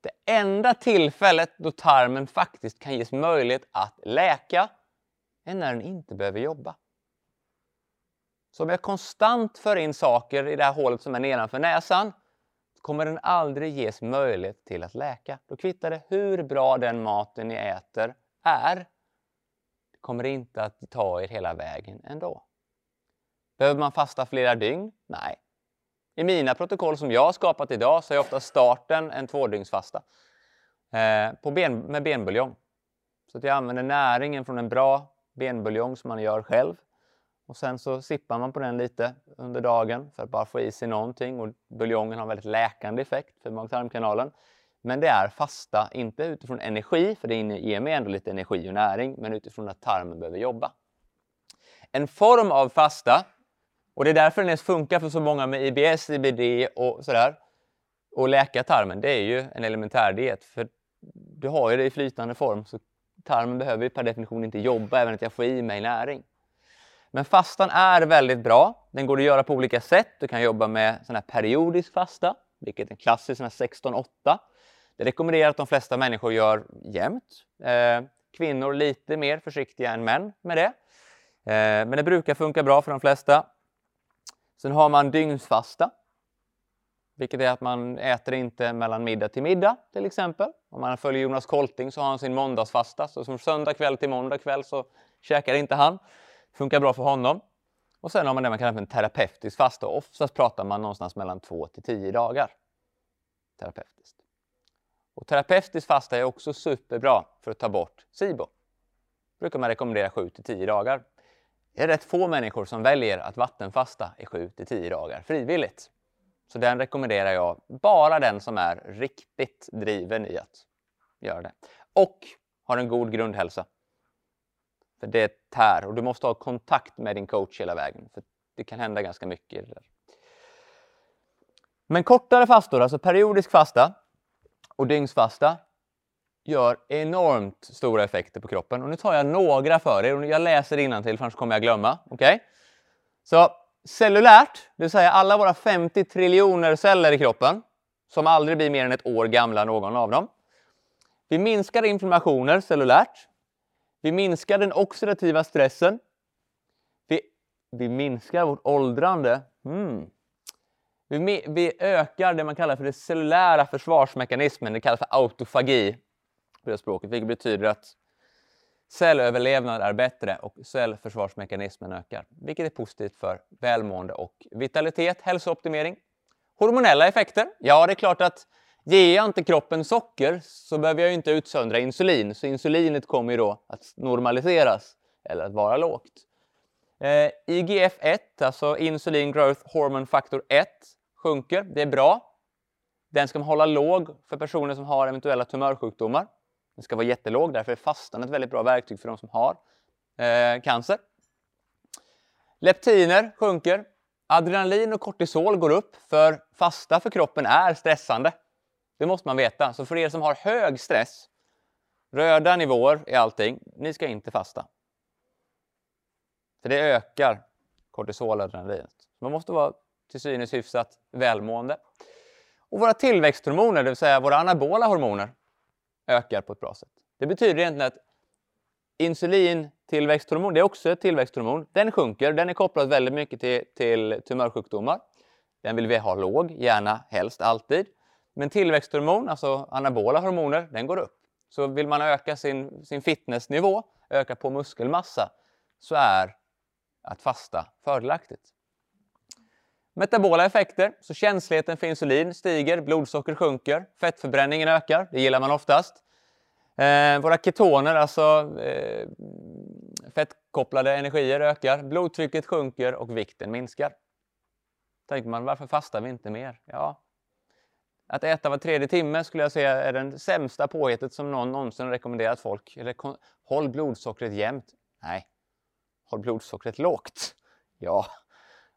det enda tillfället då tarmen faktiskt kan ges möjlighet att läka är när den inte behöver jobba. Så om jag konstant för in saker i det här hålet som är nedanför näsan kommer den aldrig ges möjlighet till att läka. Då kvittar det hur bra den maten ni äter är. Det kommer inte att ta er hela vägen ändå. Behöver man fasta flera dygn? Nej. I mina protokoll som jag har skapat idag så är ofta starten en tvådygnsfasta eh, på ben, med benbuljong. Så att jag använder näringen från en bra benbuljong som man gör själv. Och sen så sippar man på den lite under dagen för att bara få i sig någonting. Och buljongen har väldigt läkande effekt för mag-tarmkanalen. Men det är fasta, inte utifrån energi, för det ger mig ändå lite energi och näring, men utifrån att tarmen behöver jobba. En form av fasta och det är därför den ens funkar för så många med IBS, IBD och sådär. Och läka tarmen, det är ju en elementär diet. För du har ju det i flytande form, så tarmen behöver ju per definition inte jobba även att jag får i mig näring. Men fastan är väldigt bra. Den går att göra på olika sätt. Du kan jobba med sån här periodisk fasta, vilket är en klassisk 16-8. Det rekommenderar att de flesta människor gör jämt. Eh, kvinnor lite mer försiktiga än män med det. Eh, men det brukar funka bra för de flesta. Sen har man dygnsfasta, vilket är att man äter inte mellan middag till middag till exempel. Om man följer Jonas Kolting så har han sin måndagsfasta, så från söndag kväll till måndag kväll så käkar inte han. Funkar bra för honom. Och sen har man det man kallar för en terapeutisk fasta. Oftast pratar man någonstans mellan 2 till 10 dagar. Terapeutiskt. Och terapeutisk fasta är också superbra för att ta bort SIBO. brukar man rekommendera 7 till 10 dagar. Det är rätt få människor som väljer att vattenfasta i 7 till 10 dagar frivilligt. Så den rekommenderar jag bara den som är riktigt driven i att göra det. Och har en god grundhälsa. För det tär och du måste ha kontakt med din coach hela vägen. För Det kan hända ganska mycket. där. Men kortare fastor, alltså periodisk fasta och dygnsfasta, gör enormt stora effekter på kroppen. Och nu tar jag några för er och jag läser till för annars kommer jag glömma. Okay? Så cellulärt, det vill säga alla våra 50 triljoner celler i kroppen som aldrig blir mer än ett år gamla, någon av dem. Vi minskar inflammationer cellulärt. Vi minskar den oxidativa stressen. Vi, vi minskar vårt åldrande. Mm. Vi, vi ökar det man kallar för den cellulära försvarsmekanismen. Det kallas för autofagi på det språket, vilket betyder att cellöverlevnad är bättre och cellförsvarsmekanismen ökar, vilket är positivt för välmående och vitalitet, hälsooptimering. Hormonella effekter? Ja, det är klart att ger jag inte kroppen socker så behöver jag ju inte utsöndra insulin, så insulinet kommer ju då att normaliseras eller att vara lågt. Eh, IGF-1, alltså insulin growth hormone factor 1, sjunker. Det är bra. Den ska man hålla låg för personer som har eventuella tumörsjukdomar. Den ska vara jättelåg, därför är fastan ett väldigt bra verktyg för de som har eh, cancer. Leptiner sjunker. Adrenalin och kortisol går upp, för fasta för kroppen är stressande. Det måste man veta. Så för er som har hög stress, röda nivåer i allting, ni ska inte fasta. För det ökar kortisol och. Man måste vara till synes hyfsat välmående. Och våra tillväxthormoner, det vill säga våra anabola hormoner, ökar på ett bra sätt. Det betyder egentligen att insulintillväxthormon, det är också ett tillväxthormon, den sjunker. Den är kopplad väldigt mycket till, till tumörsjukdomar. Den vill vi ha låg, gärna helst alltid. Men tillväxthormon, alltså anabola hormoner, den går upp. Så vill man öka sin, sin fitnessnivå, öka på muskelmassa, så är att fasta fördelaktigt. Metabola effekter, så känsligheten för insulin stiger, blodsocker sjunker, fettförbränningen ökar, det gillar man oftast. Eh, våra ketoner, alltså eh, fettkopplade energier ökar, blodtrycket sjunker och vikten minskar. Tänker man, varför fastar vi inte mer? Ja, att äta var tredje timme skulle jag säga är det sämsta påhittet som någon någonsin rekommenderat folk. Eller håll blodsockret jämnt. Nej, håll blodsockret lågt. Ja,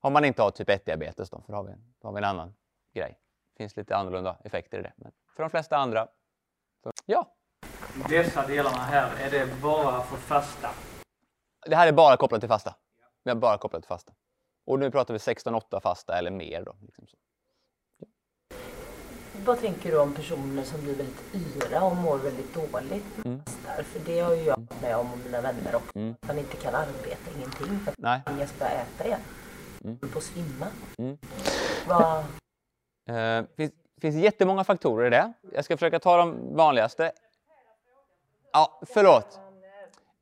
om man inte har typ 1-diabetes då, för då har, vi, då har vi en annan grej. Det finns lite annorlunda effekter i det. Men för de flesta andra, så, ja. Dessa delarna här, är det bara för fasta? Det här är bara kopplat till fasta. Vi har bara kopplat till fasta. Och nu pratar vi 16-8 fasta eller mer då. Liksom så. Vad tänker du om personer som blir väldigt yra och mår väldigt dåligt? Mm. För det har ju jag med om och mina vänner också. Mm. Att man inte kan arbeta, ingenting. För att Nej. man tvingas börja äta igen. Mm. På att svimma. Mm. Vad, Eh, finns, finns jättemånga faktorer i det. Jag ska försöka ta de vanligaste. Ja, förlåt.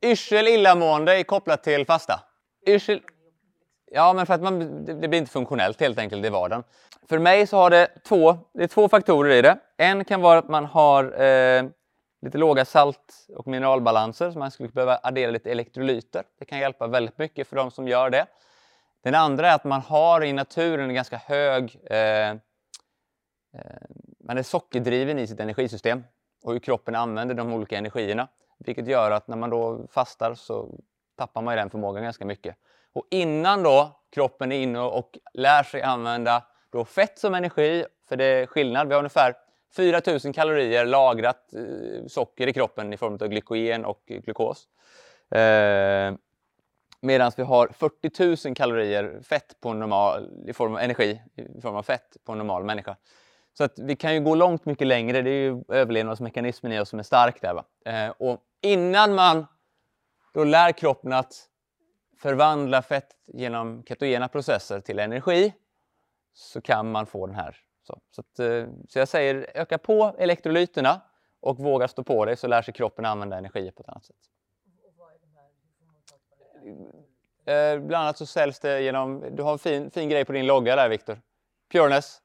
Yrsel, illamående är kopplat till fasta. Yrsel... Ja, men för att man, det, det blir inte funktionellt helt enkelt i vardagen. För mig så har det två, det är två faktorer i det. En kan vara att man har eh, lite låga salt och mineralbalanser, så man skulle behöva addera lite elektrolyter. Det kan hjälpa väldigt mycket för de som gör det. Den andra är att man har i naturen en ganska hög eh, Eh, Man är sockerdriven i sitt energisystem och hur kroppen använder de olika energierna. Vilket gör att när man då fastar så tappar man ju den förmågan ganska mycket. Och innan då kroppen är inne och lär sig använda då fett som energi, för det är skillnad, vi har ungefär 4000 kalorier lagrat eh, socker i kroppen i form av glykogen och glukos. Eh, Medan vi har 40 000 kalorier fett på normal, i form av energi, i form av fett på en normal människa. Så att vi kan ju gå långt mycket längre. Det är ju överlevnadsmekanismen i oss som är stark där. Va? Eh, och innan man då lär kroppen att förvandla fett genom ketogena processer till energi så kan man få den här. Så, så, att, eh, så jag säger öka på elektrolyterna och våga stå på dig så lär sig kroppen använda energi på ett annat sätt. Eh, bland annat så säljs det genom, du har en fin, fin grej på din logga där Viktor. Pureness.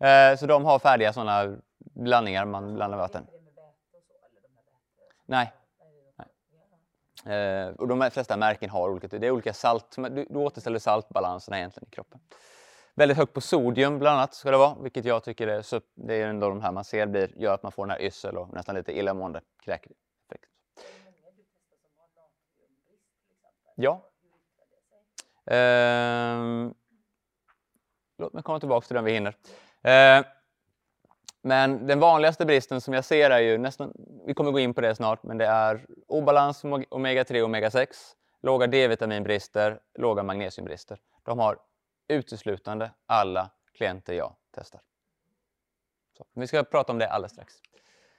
Eh, så de har färdiga sådana blandningar man blandar vatten. Nej. Nej. Eh, och de flesta märken har olika, det är olika salt, du, du återställer saltbalanserna egentligen i kroppen. Väldigt högt på sodium bland annat ska det vara, vilket jag tycker är, det är ändå de här man ser blir, gör att man får den här yrsel och nästan lite illamående kräkeffekt. Ja. Eh, låt mig komma tillbaka till den vi hinner. Eh, men den vanligaste bristen som jag ser är ju nästan, vi kommer gå in på det snart, men det är obalans omega-3 och omega-6, låga D-vitaminbrister, låga magnesiumbrister. De har uteslutande alla klienter jag testar. Så, vi ska prata om det alldeles strax.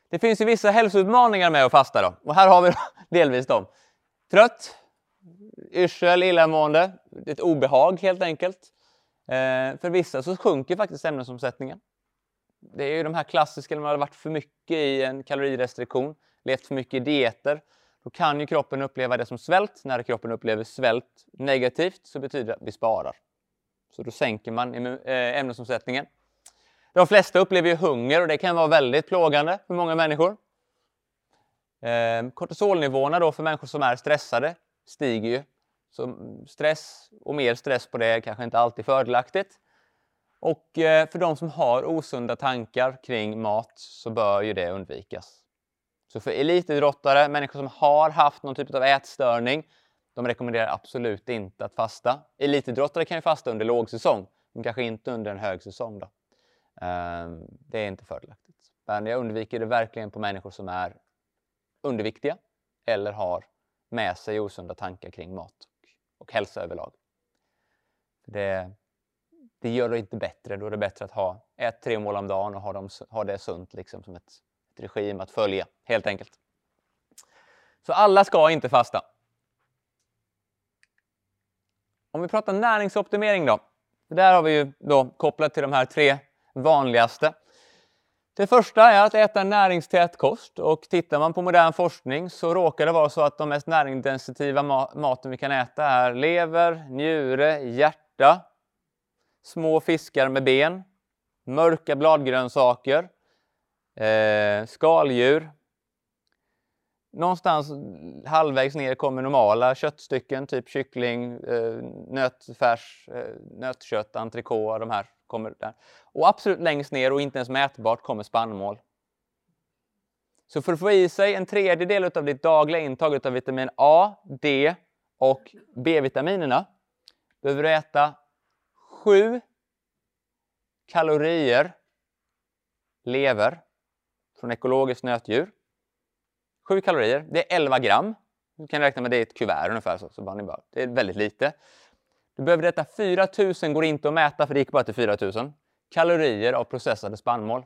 Det finns ju vissa hälsoutmaningar med att fasta då, och här har vi delvis dem. Trött, yrsel, illamående, ett obehag helt enkelt. Eh, för vissa så sjunker faktiskt ämnesomsättningen. Det är ju de här klassiska, när man har varit för mycket i en kalorirestriktion, levt för mycket i dieter, då kan ju kroppen uppleva det som svält. När kroppen upplever svält negativt så betyder det att vi sparar. Så då sänker man eh, ämnesomsättningen. De flesta upplever ju hunger och det kan vara väldigt plågande för många människor. Eh, kortisolnivåerna då för människor som är stressade stiger ju. Så mm, stress och mer stress på det är kanske inte alltid fördelaktigt. Och eh, för de som har osunda tankar kring mat så bör ju det undvikas. Så för elitidrottare, människor som har haft någon typ av ätstörning, de rekommenderar absolut inte att fasta. Elitidrottare kan ju fasta under lågsäsong, men kanske inte under en högsäsong. Då. Ehm, det är inte fördelaktigt. Men jag undviker det verkligen på människor som är underviktiga eller har med sig osunda tankar kring mat och, och hälsa överlag. Det, det gör det inte bättre. Då är det bättre att ha ett tre mål om dagen och ha, dem, ha det sunt liksom, som ett, ett regim att följa, helt enkelt. Så alla ska inte fasta. Om vi pratar näringsoptimering då. Där har vi ju då kopplat till de här tre vanligaste. Det första är att äta näringstät kost och tittar man på modern forskning så råkar det vara så att de mest näringsintensiva maten vi kan äta är lever, njure, hjärta, små fiskar med ben, mörka bladgrönsaker, eh, skaldjur. Någonstans halvvägs ner kommer normala köttstycken, typ kyckling, eh, nötfärs, eh, nötkött, entrecote, de här kommer där. Och absolut längst ner och inte ens mätbart kommer spannmål. Så för att få i sig en tredjedel av ditt dagliga intag av vitamin A, D och B-vitaminerna behöver du äta 7 kalorier lever från ekologiskt nötdjur. 7 kalorier, det är 11 gram. Du kan räkna med det i ett kuvert ungefär. Så, så bara, det är väldigt lite. Du behöver äta 4000, går inte att mäta för det gick bara till 4000, kalorier av processade spannmål.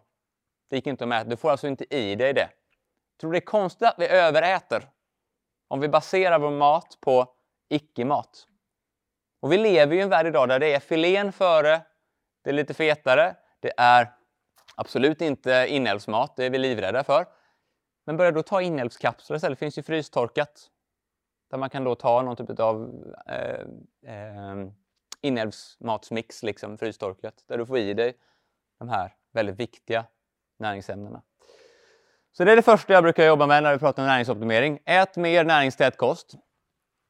Det gick inte att mäta. Du får alltså inte i dig det. Tror du det är konstigt att vi överäter? Om vi baserar vår mat på icke-mat. Och vi lever i en värld idag där det är filén före, det är lite fetare, det är absolut inte inälvsmat, det är vi livrädda för. Men börja då ta inälvskapslar istället, det finns ju frystorkat. Där man kan då ta någon typ av eh, eh, inälvsmatsmix, liksom, frystorkat, där du får i dig de här väldigt viktiga näringsämnena. Så det är det första jag brukar jobba med när vi pratar om näringsoptimering. Ät mer näringstät kost.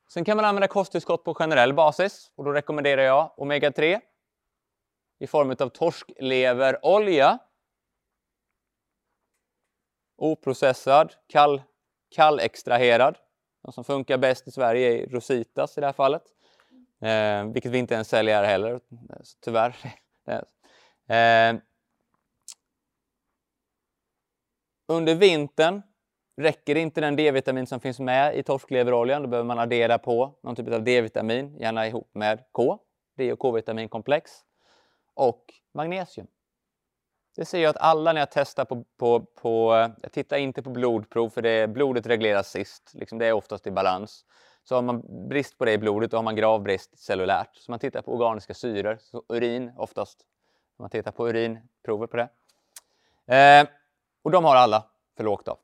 Sen kan man använda kosttillskott på generell basis och då rekommenderar jag omega-3 i form av torskleverolja. Oprocessad, kall, kallextraherad. De som funkar bäst i Sverige är Rositas i det här fallet. Eh, vilket vi inte ens säljer här heller, tyvärr. eh, under vintern räcker inte den D-vitamin som finns med i torskleveroljan. Då behöver man addera på någon typ av D-vitamin, gärna ihop med K, D och K-vitaminkomplex och magnesium. Det ser jag att alla när jag testar på, på, på jag tittar inte på blodprov för det, blodet regleras sist, liksom det är oftast i balans. Så har man brist på det i blodet då har man gravbrist cellulärt. Så man tittar på organiska syror, så urin oftast. Man tittar på urinprover på det. Eh, och de har alla för lågt av.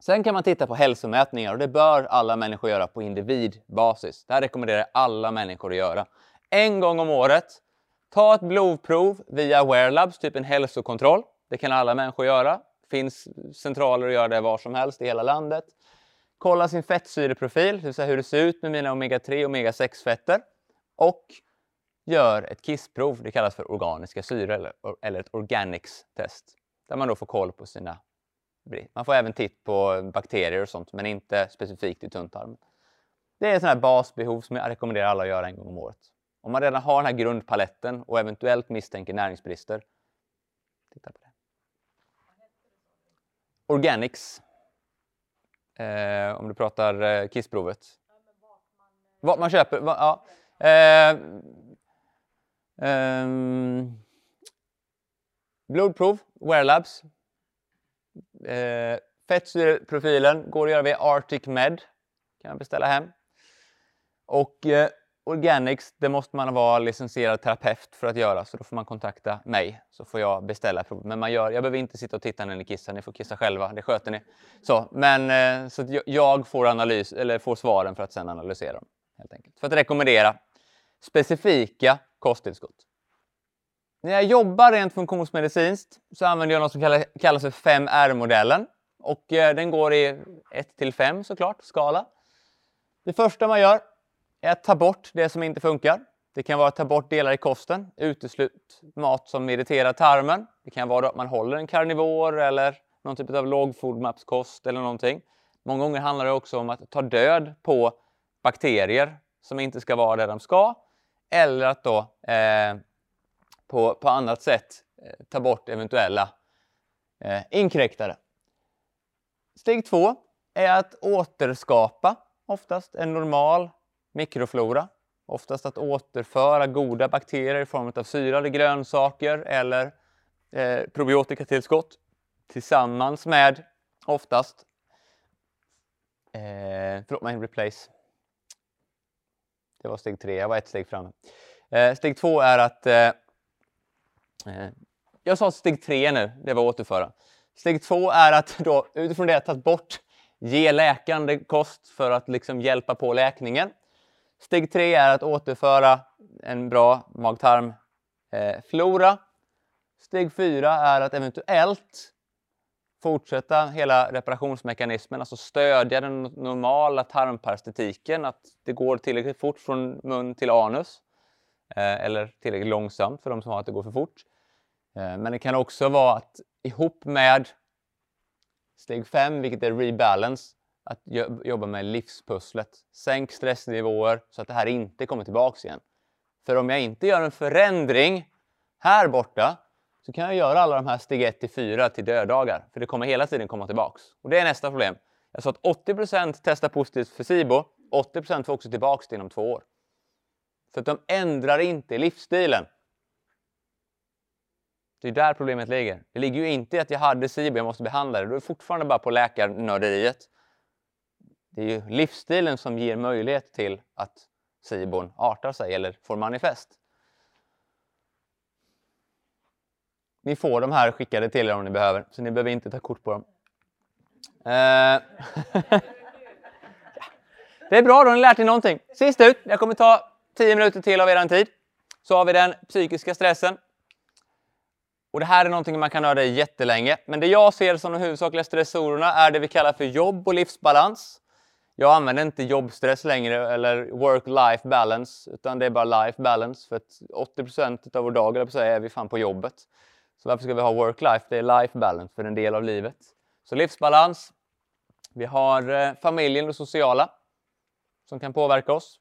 Sen kan man titta på hälsomätningar och det bör alla människor göra på individbasis. Det här rekommenderar jag alla människor att göra. En gång om året Ta ett blodprov via Wearlabs, typ en hälsokontroll. Det kan alla människor göra. Det finns centraler att göra det var som helst i hela landet. Kolla sin fettsyreprofil, det vill säga hur det ser ut med mina omega-3 och omega-6-fetter. Och gör ett kissprov, det kallas för organiska syror eller, eller ett organics-test. Där man då får koll på sina... Man får även titt på bakterier och sånt, men inte specifikt i tunntarmen. Det är ett sånt här basbehov som jag rekommenderar alla att göra en gång om året. Om man redan har den här grundpaletten och eventuellt misstänker näringsbrister, titta på det. Organics. Eh, om du pratar eh, kissprovet. Vad man köper? Va, ja. Eh, ehm, blodprov, Wearlabs. Eh, fettsyreprofilen går att göra via Arctic Med. kan jag beställa hem. Och eh, organics, det måste man vara licensierad terapeut för att göra, så då får man kontakta mig så får jag beställa prov. Men man gör, jag behöver inte sitta och titta när ni kissar, ni får kissa själva, det sköter ni. Så, men, eh, så att jag- får, analys, eller får svaren för att sedan analysera dem. Helt enkelt. För att rekommendera specifika kosttillskott. När jag jobbar rent funktionsmedicinskt så använder jag något som kallas, för 5R-modellen. Och eh, den går i 1 till 5 såklart, skala. Det första man gör är att ta bort det som inte funkar. Det kan vara att ta bort delar i kosten, uteslut mat som irriterar tarmen. Det kan vara att man håller en karnivor eller någon typ av lågfodmapskost eller någonting. Många gånger handlar det också om att ta död på bakterier som inte ska vara där de ska. Eller att då eh, på, på annat sätt eh, ta bort eventuella eh, inkräktare. Steg två är att återskapa oftast en normal mikroflora. Oftast att återföra goda bakterier i form av syrade grönsaker eller eh, probiotikatillskott tillsammans med oftast eh, förlåt mig, replace. Det var steg tre, jag var ett steg framme. Eh, steg två är att eh, eh, jag sa steg tre nu, det var återföra. Steg två är att då, utifrån det ta bort, ge läkande kost för att liksom hjälpa på läkningen. Steg tre är att återföra en bra mag-tarmflora. Eh, steg fyra är att eventuellt fortsätta hela reparationsmekanismen, alltså stödja den normala tarmparestetiken, att det går tillräckligt fort från mun till anus. Eh, eller tillräckligt långsamt för de som har att det går för fort. Eh, men det kan också vara att ihop med steg 5, vilket är rebalance, att jobba med livspusslet. Sänk stressnivåer så att det här inte kommer tillbaks igen. För om jag inte gör en förändring här borta så kan jag göra alla de här steg 1 till 4 till döddagar. För det kommer hela tiden komma tillbaks. Och det är nästa problem. Jag sa att 80% testar positivt för SIBO. 80% får också tillbaks det inom två år. För att de ändrar inte livsstilen. Det är där problemet ligger. Det ligger ju inte i att jag hade SIBO, jag måste behandla det. Då är det fortfarande bara på läkarnörderiet. Det är ju livsstilen som ger möjlighet till att SIBOn artar sig eller får manifest. Ni får de här skickade till er om ni behöver, så ni behöver inte ta kort på dem. Eh, Det är bra, då har ni lärt er någonting. Sist ut, jag kommer ta 10 minuter till av er tid. Så har vi den psykiska stressen. Och det här är någonting man kan nörda i jättelänge. Men det jag ser som de huvudsakliga stressorerna är det vi kallar för jobb och livsbalans. Jag använder inte jobbstress längre eller work-life balance, utan det är bara life balance. För att 80% av vår dag eller på att säga, är vi fan på jobbet. Så varför ska vi ha work-life? Det är life balance för en del av livet. Så livsbalans. Vi har eh, familjen och sociala som kan påverka oss.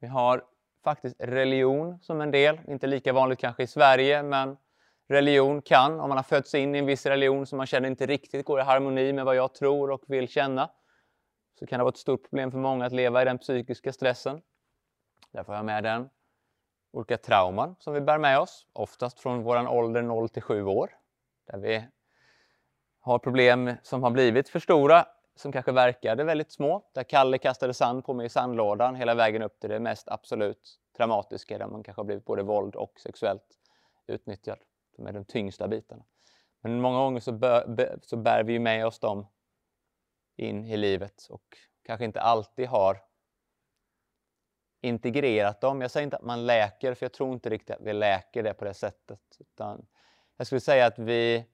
Vi har faktiskt religion som en del. Inte lika vanligt kanske i Sverige, men religion kan, om man har fötts in i en viss religion som man känner inte riktigt går i harmoni med vad jag tror och vill känna, så kan det vara ett stort problem för många att leva i den psykiska stressen. Därför har jag med den. Olika trauman som vi bär med oss, oftast från vår ålder 0 till 7 år. Där vi har problem som har blivit för stora, som kanske verkade väldigt små. Där Kalle kastade sand på mig i sandlådan hela vägen upp till det mest absolut traumatiska, där man kanske har blivit både våld och sexuellt utnyttjad. De är de tyngsta bitarna. Men många gånger så, bör, så bär vi ju med oss dem in i livet och kanske inte alltid har integrerat dem. Jag säger inte att man läker, för jag tror inte riktigt att vi läker det på det sättet. Utan jag skulle säga att vi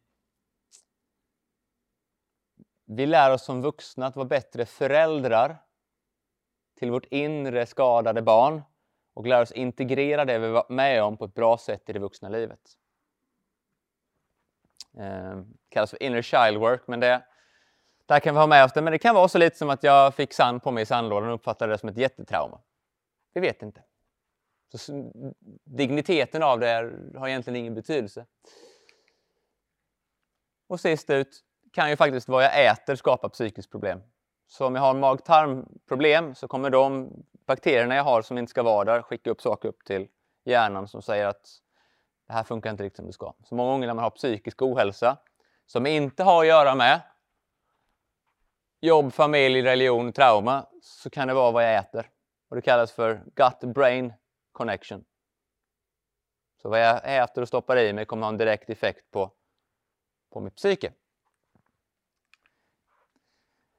vi lär oss som vuxna att vara bättre föräldrar till vårt inre skadade barn och lär oss integrera det vi varit med om på ett bra sätt i det vuxna livet. Eh, kallas för inner child work, men det, där kan vi ha med oss det. Men det kan vara så lite som att jag fick sand på mig i sandlådan och uppfattade det som ett jättetrauma. Vi vet inte. Så digniteten av det är, har egentligen ingen betydelse. Och sist ut kan ju faktiskt vad jag äter skapa psykiskt problem. Så om jag har mag-tarmproblem så kommer de bakterierna jag har som inte ska vara där skicka upp saker upp till hjärnan som säger att det här funkar inte riktigt som det ska. Så många gånger när man har psykisk ohälsa som inte har att göra med jobb, familj, religion, trauma så kan det vara vad jag äter. Och det kallas för gut-brain connection. Så vad jag äter och stoppar i mig kommer ha en direkt effekt på, på mitt psyke.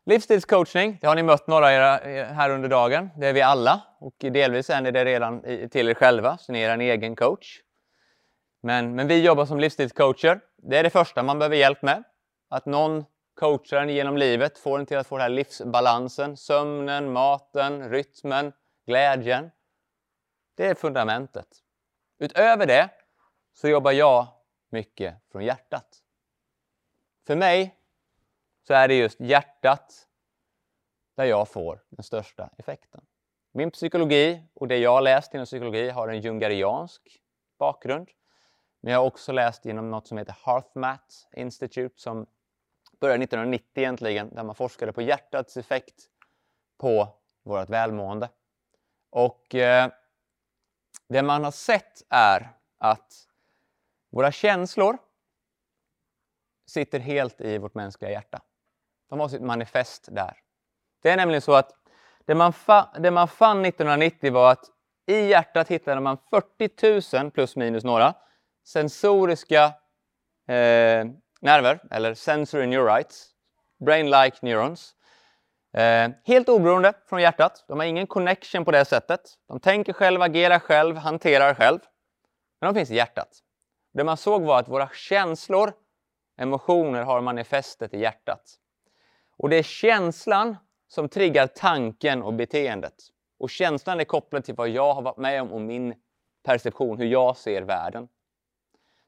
Livsstilscoachning, det har ni mött några eh, här under dagen. Det är vi alla och delvis är ni det redan till er själva, så ni är en egen coach. Men, men vi jobbar som livsstilscoacher. Det är det första man behöver hjälp med. Att någon coachar en genom livet, får en till att få den här livsbalansen, sömnen, maten, rytmen, glädjen. Det är fundamentet. Utöver det så jobbar jag mycket från hjärtat. För mig så är det just hjärtat där jag får den största effekten. Min psykologi och det jag har läst inom psykologi har en jungariansk bakgrund. Men jag har också läst genom något som heter HeartMath Institute som började 1990 egentligen, där man forskade på hjärtats effekt på vårt välmående. Och eh, det man har sett är att våra känslor sitter helt i vårt mänskliga hjärta. De har sitt manifest där. Det är nämligen så att det man, det man fann 1990 var att i hjärtat hittade man 40 000 plus minus några sensoriska eh, nerver, eller sensory neurites, brain-like neurons. Eh, helt oberoende från hjärtat. De har ingen connection på det sättet. De tänker själv, agerar själv, hanterar själv. Men de finns i hjärtat. Det man såg var att våra känslor, emotioner har manifestet i hjärtat. Och det är känslan som triggar tanken och beteendet. Och känslan är kopplad till vad jag har varit med om och min perception, hur jag ser världen.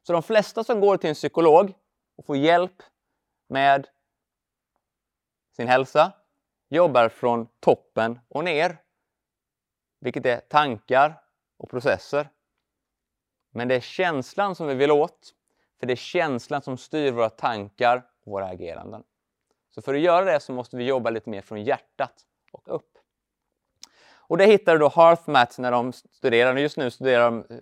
Så de flesta som går till en psykolog och får hjälp med sin hälsa jobbar från toppen och ner. Vilket är tankar och processer. Men det är känslan som vi vill åt. För det är känslan som styr våra tankar och våra ageranden. Så för att göra det så måste vi jobba lite mer från hjärtat och upp. Och det hittade då HearthMath när de studerar. Just nu studerar de eh,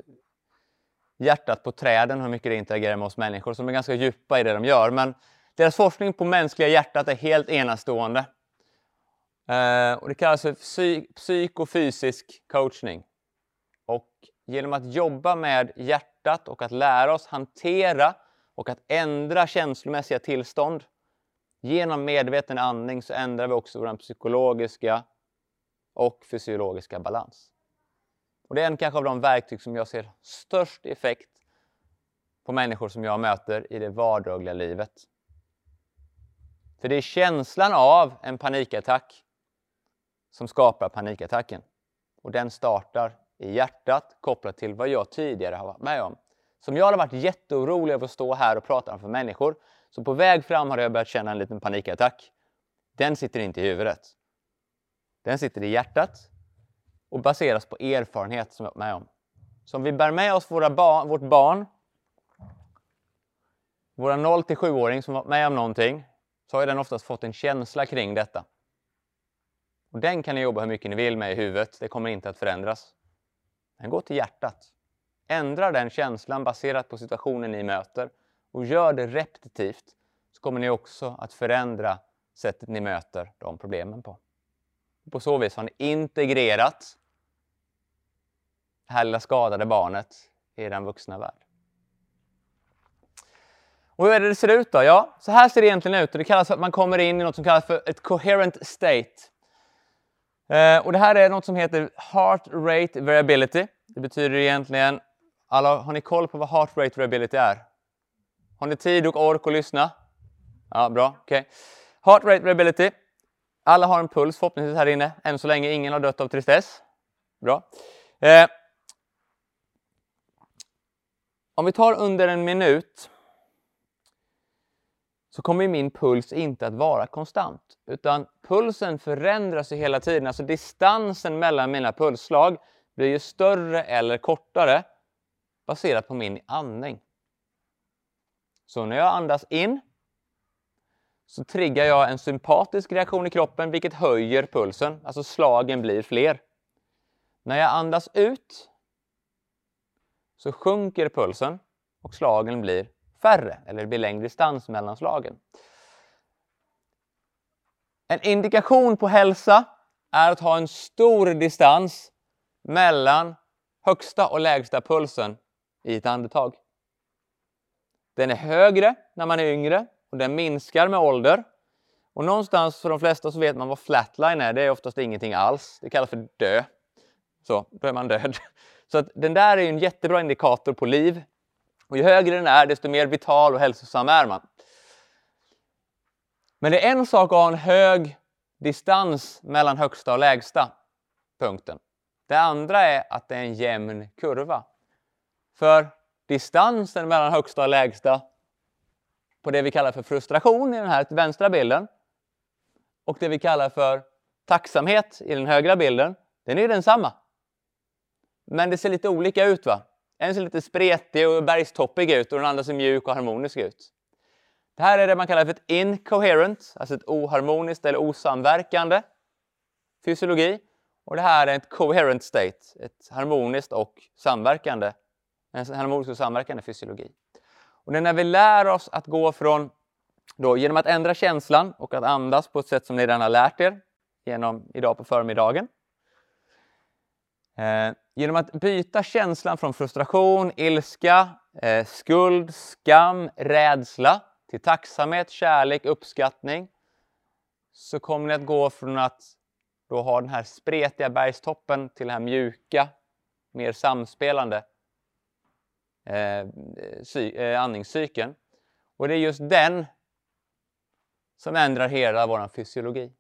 hjärtat på träden, hur mycket det interagerar med oss människor. som är ganska djupa i det de gör. Men deras forskning på mänskliga hjärtat är helt enastående. Eh, och det kallas för psy psykofysisk coachning. Och genom att jobba med hjärtat och att lära oss hantera och att ändra känslomässiga tillstånd Genom medveten andning så ändrar vi också vår psykologiska och fysiologiska balans. Och det är en kanske av de verktyg som jag ser störst effekt på människor som jag möter i det vardagliga livet. För det är känslan av en panikattack som skapar panikattacken. Och den startar i hjärtat kopplat till vad jag tidigare har varit med om. Som jag har varit jätteorolig över att stå här och prata för människor så på väg fram har jag börjat känna en liten panikattack. Den sitter inte i huvudet. Den sitter i hjärtat och baseras på erfarenhet som jag varit med om. Så om vi bär med oss våra ba vårt barn, våra 0 till 7-åring som varit med om någonting, så har den oftast fått en känsla kring detta. Och den kan ni jobba hur mycket ni vill med i huvudet, det kommer inte att förändras. Men gå till hjärtat. Ändra den känslan baserat på situationen ni möter och gör det repetitivt så kommer ni också att förändra sättet ni möter de problemen på. På så vis har ni integrerat det här lilla skadade barnet i den vuxna värld. Och hur är det det ser ut då? Ja, så här ser det egentligen ut. Och det kallas för att man kommer in i något som kallas för ett coherent state. Eh, och det här är något som heter heart rate variability. Det betyder egentligen, alla, har ni koll på vad heart rate variability är? Har ni tid och ork att lyssna? Ja, bra. Okay. Heart rate variability. Alla har en puls förhoppningsvis här inne. Än så länge ingen har dött av tristess. Bra. Eh. Om vi tar under en minut så kommer min puls inte att vara konstant. Utan pulsen förändras ju hela tiden. Alltså distansen mellan mina pulsslag blir ju större eller kortare baserat på min andning. Så när jag andas in så triggar jag en sympatisk reaktion i kroppen vilket höjer pulsen, alltså slagen blir fler. När jag andas ut så sjunker pulsen och slagen blir färre, eller det blir längre distans mellan slagen. En indikation på hälsa är att ha en stor distans mellan högsta och lägsta pulsen i ett andetag. Den är högre när man är yngre och den minskar med ålder. Och någonstans för de flesta så vet man vad flatline är. Det är oftast ingenting alls. Det kallas för dö. Så, då är man död. Så att den där är en jättebra indikator på liv. Och ju högre den är, desto mer vital och hälsosam är man. Men det är en sak att ha en hög distans mellan högsta och lägsta punkten. Det andra är att det är en jämn kurva. För distansen mellan högsta och lägsta på det vi kallar för frustration i den här vänstra bilden och det vi kallar för tacksamhet i den högra bilden, den är densamma. Men det ser lite olika ut. va? En ser lite spretig och bergstoppig ut och den andra ser mjuk och harmonisk ut. Det här är det man kallar för ett incoherent, alltså ett oharmoniskt eller osamverkande fysiologi. Och det här är ett coherent state, ett harmoniskt och samverkande, en harmonisk och samverkande fysiologi. Och det är när vi lär oss att gå från, då, genom att ändra känslan och att andas på ett sätt som ni redan har lärt er genom idag på förmiddagen. Eh, genom att byta känslan från frustration, ilska, eh, skuld, skam, rädsla till tacksamhet, kärlek, uppskattning så kommer ni att gå från att då ha den här spretiga bergstoppen till den här mjuka, mer samspelande eh, eh, andningscykeln. Och det är just den som ändrar hela vår fysiologi.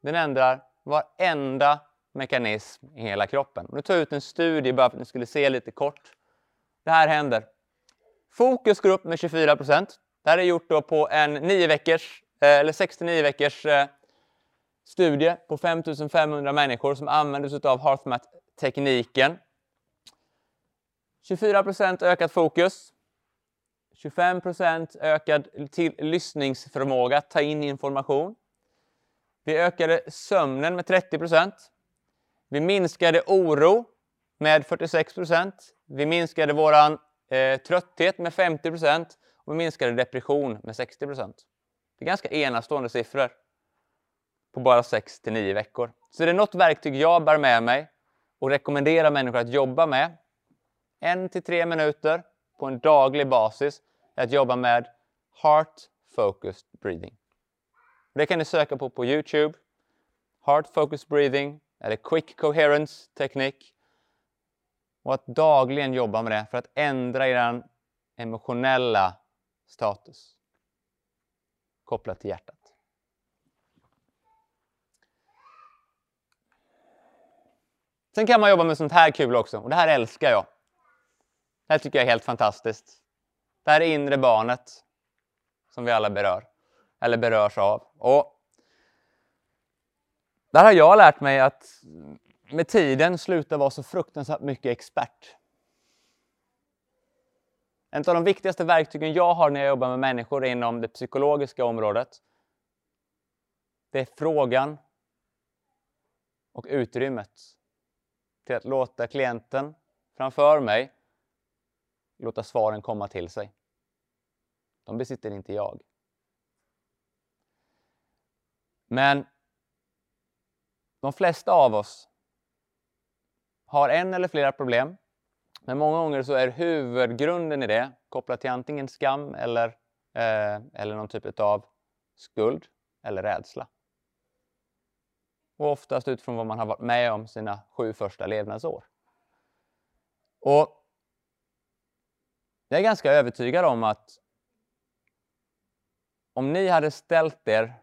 Den ändrar varenda mekanism i hela kroppen. Nu tar jag ut en studie bara för att ni skulle se lite kort. Det här händer. Fokus går upp med 24 procent. Det här är gjort då på en 9 veckors, eh, eller 69 veckors eh, studie på 5500 människor som använder sig av HeartMath-tekniken. 24 procent ökat fokus. 25 procent ökad till lyssningsförmåga, ta in information. Vi ökade sömnen med 30 procent. Vi minskade oro med 46 procent. Vi minskade vår eh, trötthet med 50 procent och vi minskade depression med 60 procent. Det är ganska enastående siffror på bara 6 till 9 veckor. Så det är något verktyg jag bär med mig och rekommenderar människor att jobba med. En till tre minuter på en daglig basis är att jobba med Heart Focused Breathing. Det kan ni söka på på Youtube. Heart Focused Breathing eller Quick Coherence teknik. Och att dagligen jobba med det för att ändra er emotionella status kopplat till hjärtat. Sen kan man jobba med sånt här kul också och det här älskar jag. Det här tycker jag är helt fantastiskt. Det här är inre barnet som vi alla berör, eller berörs av. Och där har jag lärt mig att med tiden sluta vara så fruktansvärt mycket expert. En av de viktigaste verktygen jag har när jag jobbar med människor inom det psykologiska området, det är frågan och utrymmet till att låta klienten framför mig låta svaren komma till sig. De besitter inte jag. Men de flesta av oss har en eller flera problem. Men många gånger så är huvudgrunden i det kopplat till antingen skam eller, eh, eller någon typ av skuld eller rädsla. Och oftast utifrån vad man har varit med om sina sju första levnadsår. Och jag är ganska övertygad om att om ni hade ställt er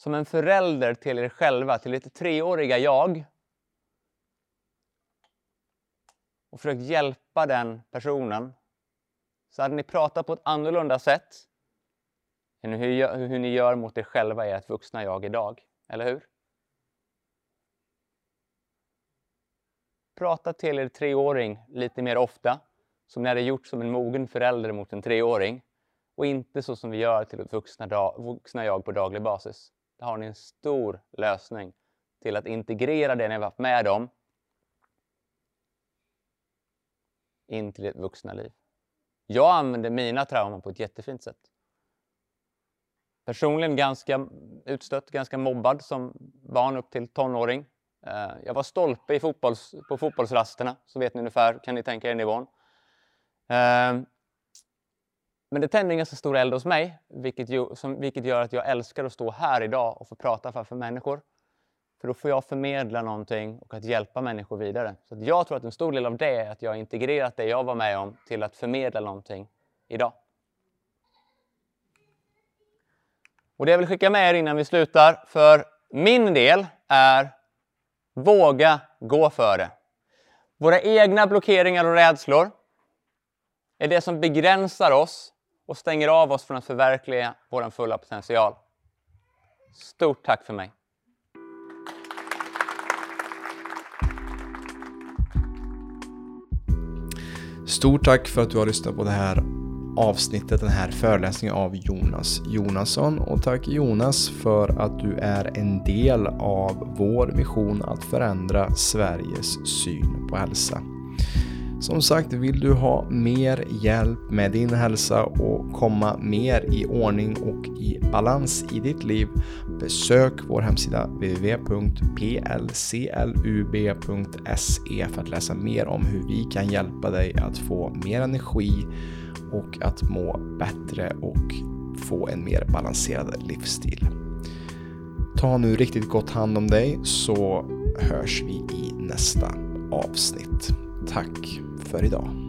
som en förälder till er själva, till ert treåriga jag och försökt hjälpa den personen så hade ni pratat på ett annorlunda sätt än hur, hur ni gör mot er själva i ert vuxna jag idag. Eller hur? Prata till er treåring lite mer ofta som ni hade gjort som en mogen förälder mot en treåring och inte så som vi gör till ett vuxna, vuxna jag på daglig basis. Där har ni en stor lösning till att integrera det ni har varit med om in till ert vuxna liv. Jag använder mina trauman på ett jättefint sätt. personligen ganska utstött, ganska mobbad som barn upp till tonåring. Eh, jag var stolpe i fotbolls, på fotbollsrasterna, så vet ni ungefär, kan ni tänka er nivån. Eh, men det tänder en ganska stor eld hos mig, vilket, ju, som, vilket gör att jag älskar att stå här idag och få prata framför människor. För då får jag förmedla någonting och att hjälpa människor vidare. Så jag tror att en stor del av det är att jag har integrerat det jag var med om till att förmedla någonting idag. Och det jag vill skicka med er innan vi slutar, för min del, är våga gå för det. Våra egna blockeringar och rädslor är det som begränsar oss och stänger av oss från att förverkliga vår fulla potential. Stort tack för mig! Stort tack för att du har lyssnat på det här avsnittet, den här föreläsningen av Jonas Jonasson. Och tack Jonas för att du är en del av vår vision att förändra Sveriges syn på hälsa. Som sagt, vill du ha mer hjälp med din hälsa och komma mer i ordning och i balans i ditt liv, besök vår hemsida www.plclub.se för att läsa mer om hur vi kan hjälpa dig att få mer energi och att må bättre och få en mer balanserad livsstil. Ta nu riktigt gott hand om dig så hörs vi i nästa avsnitt. Tack för idag.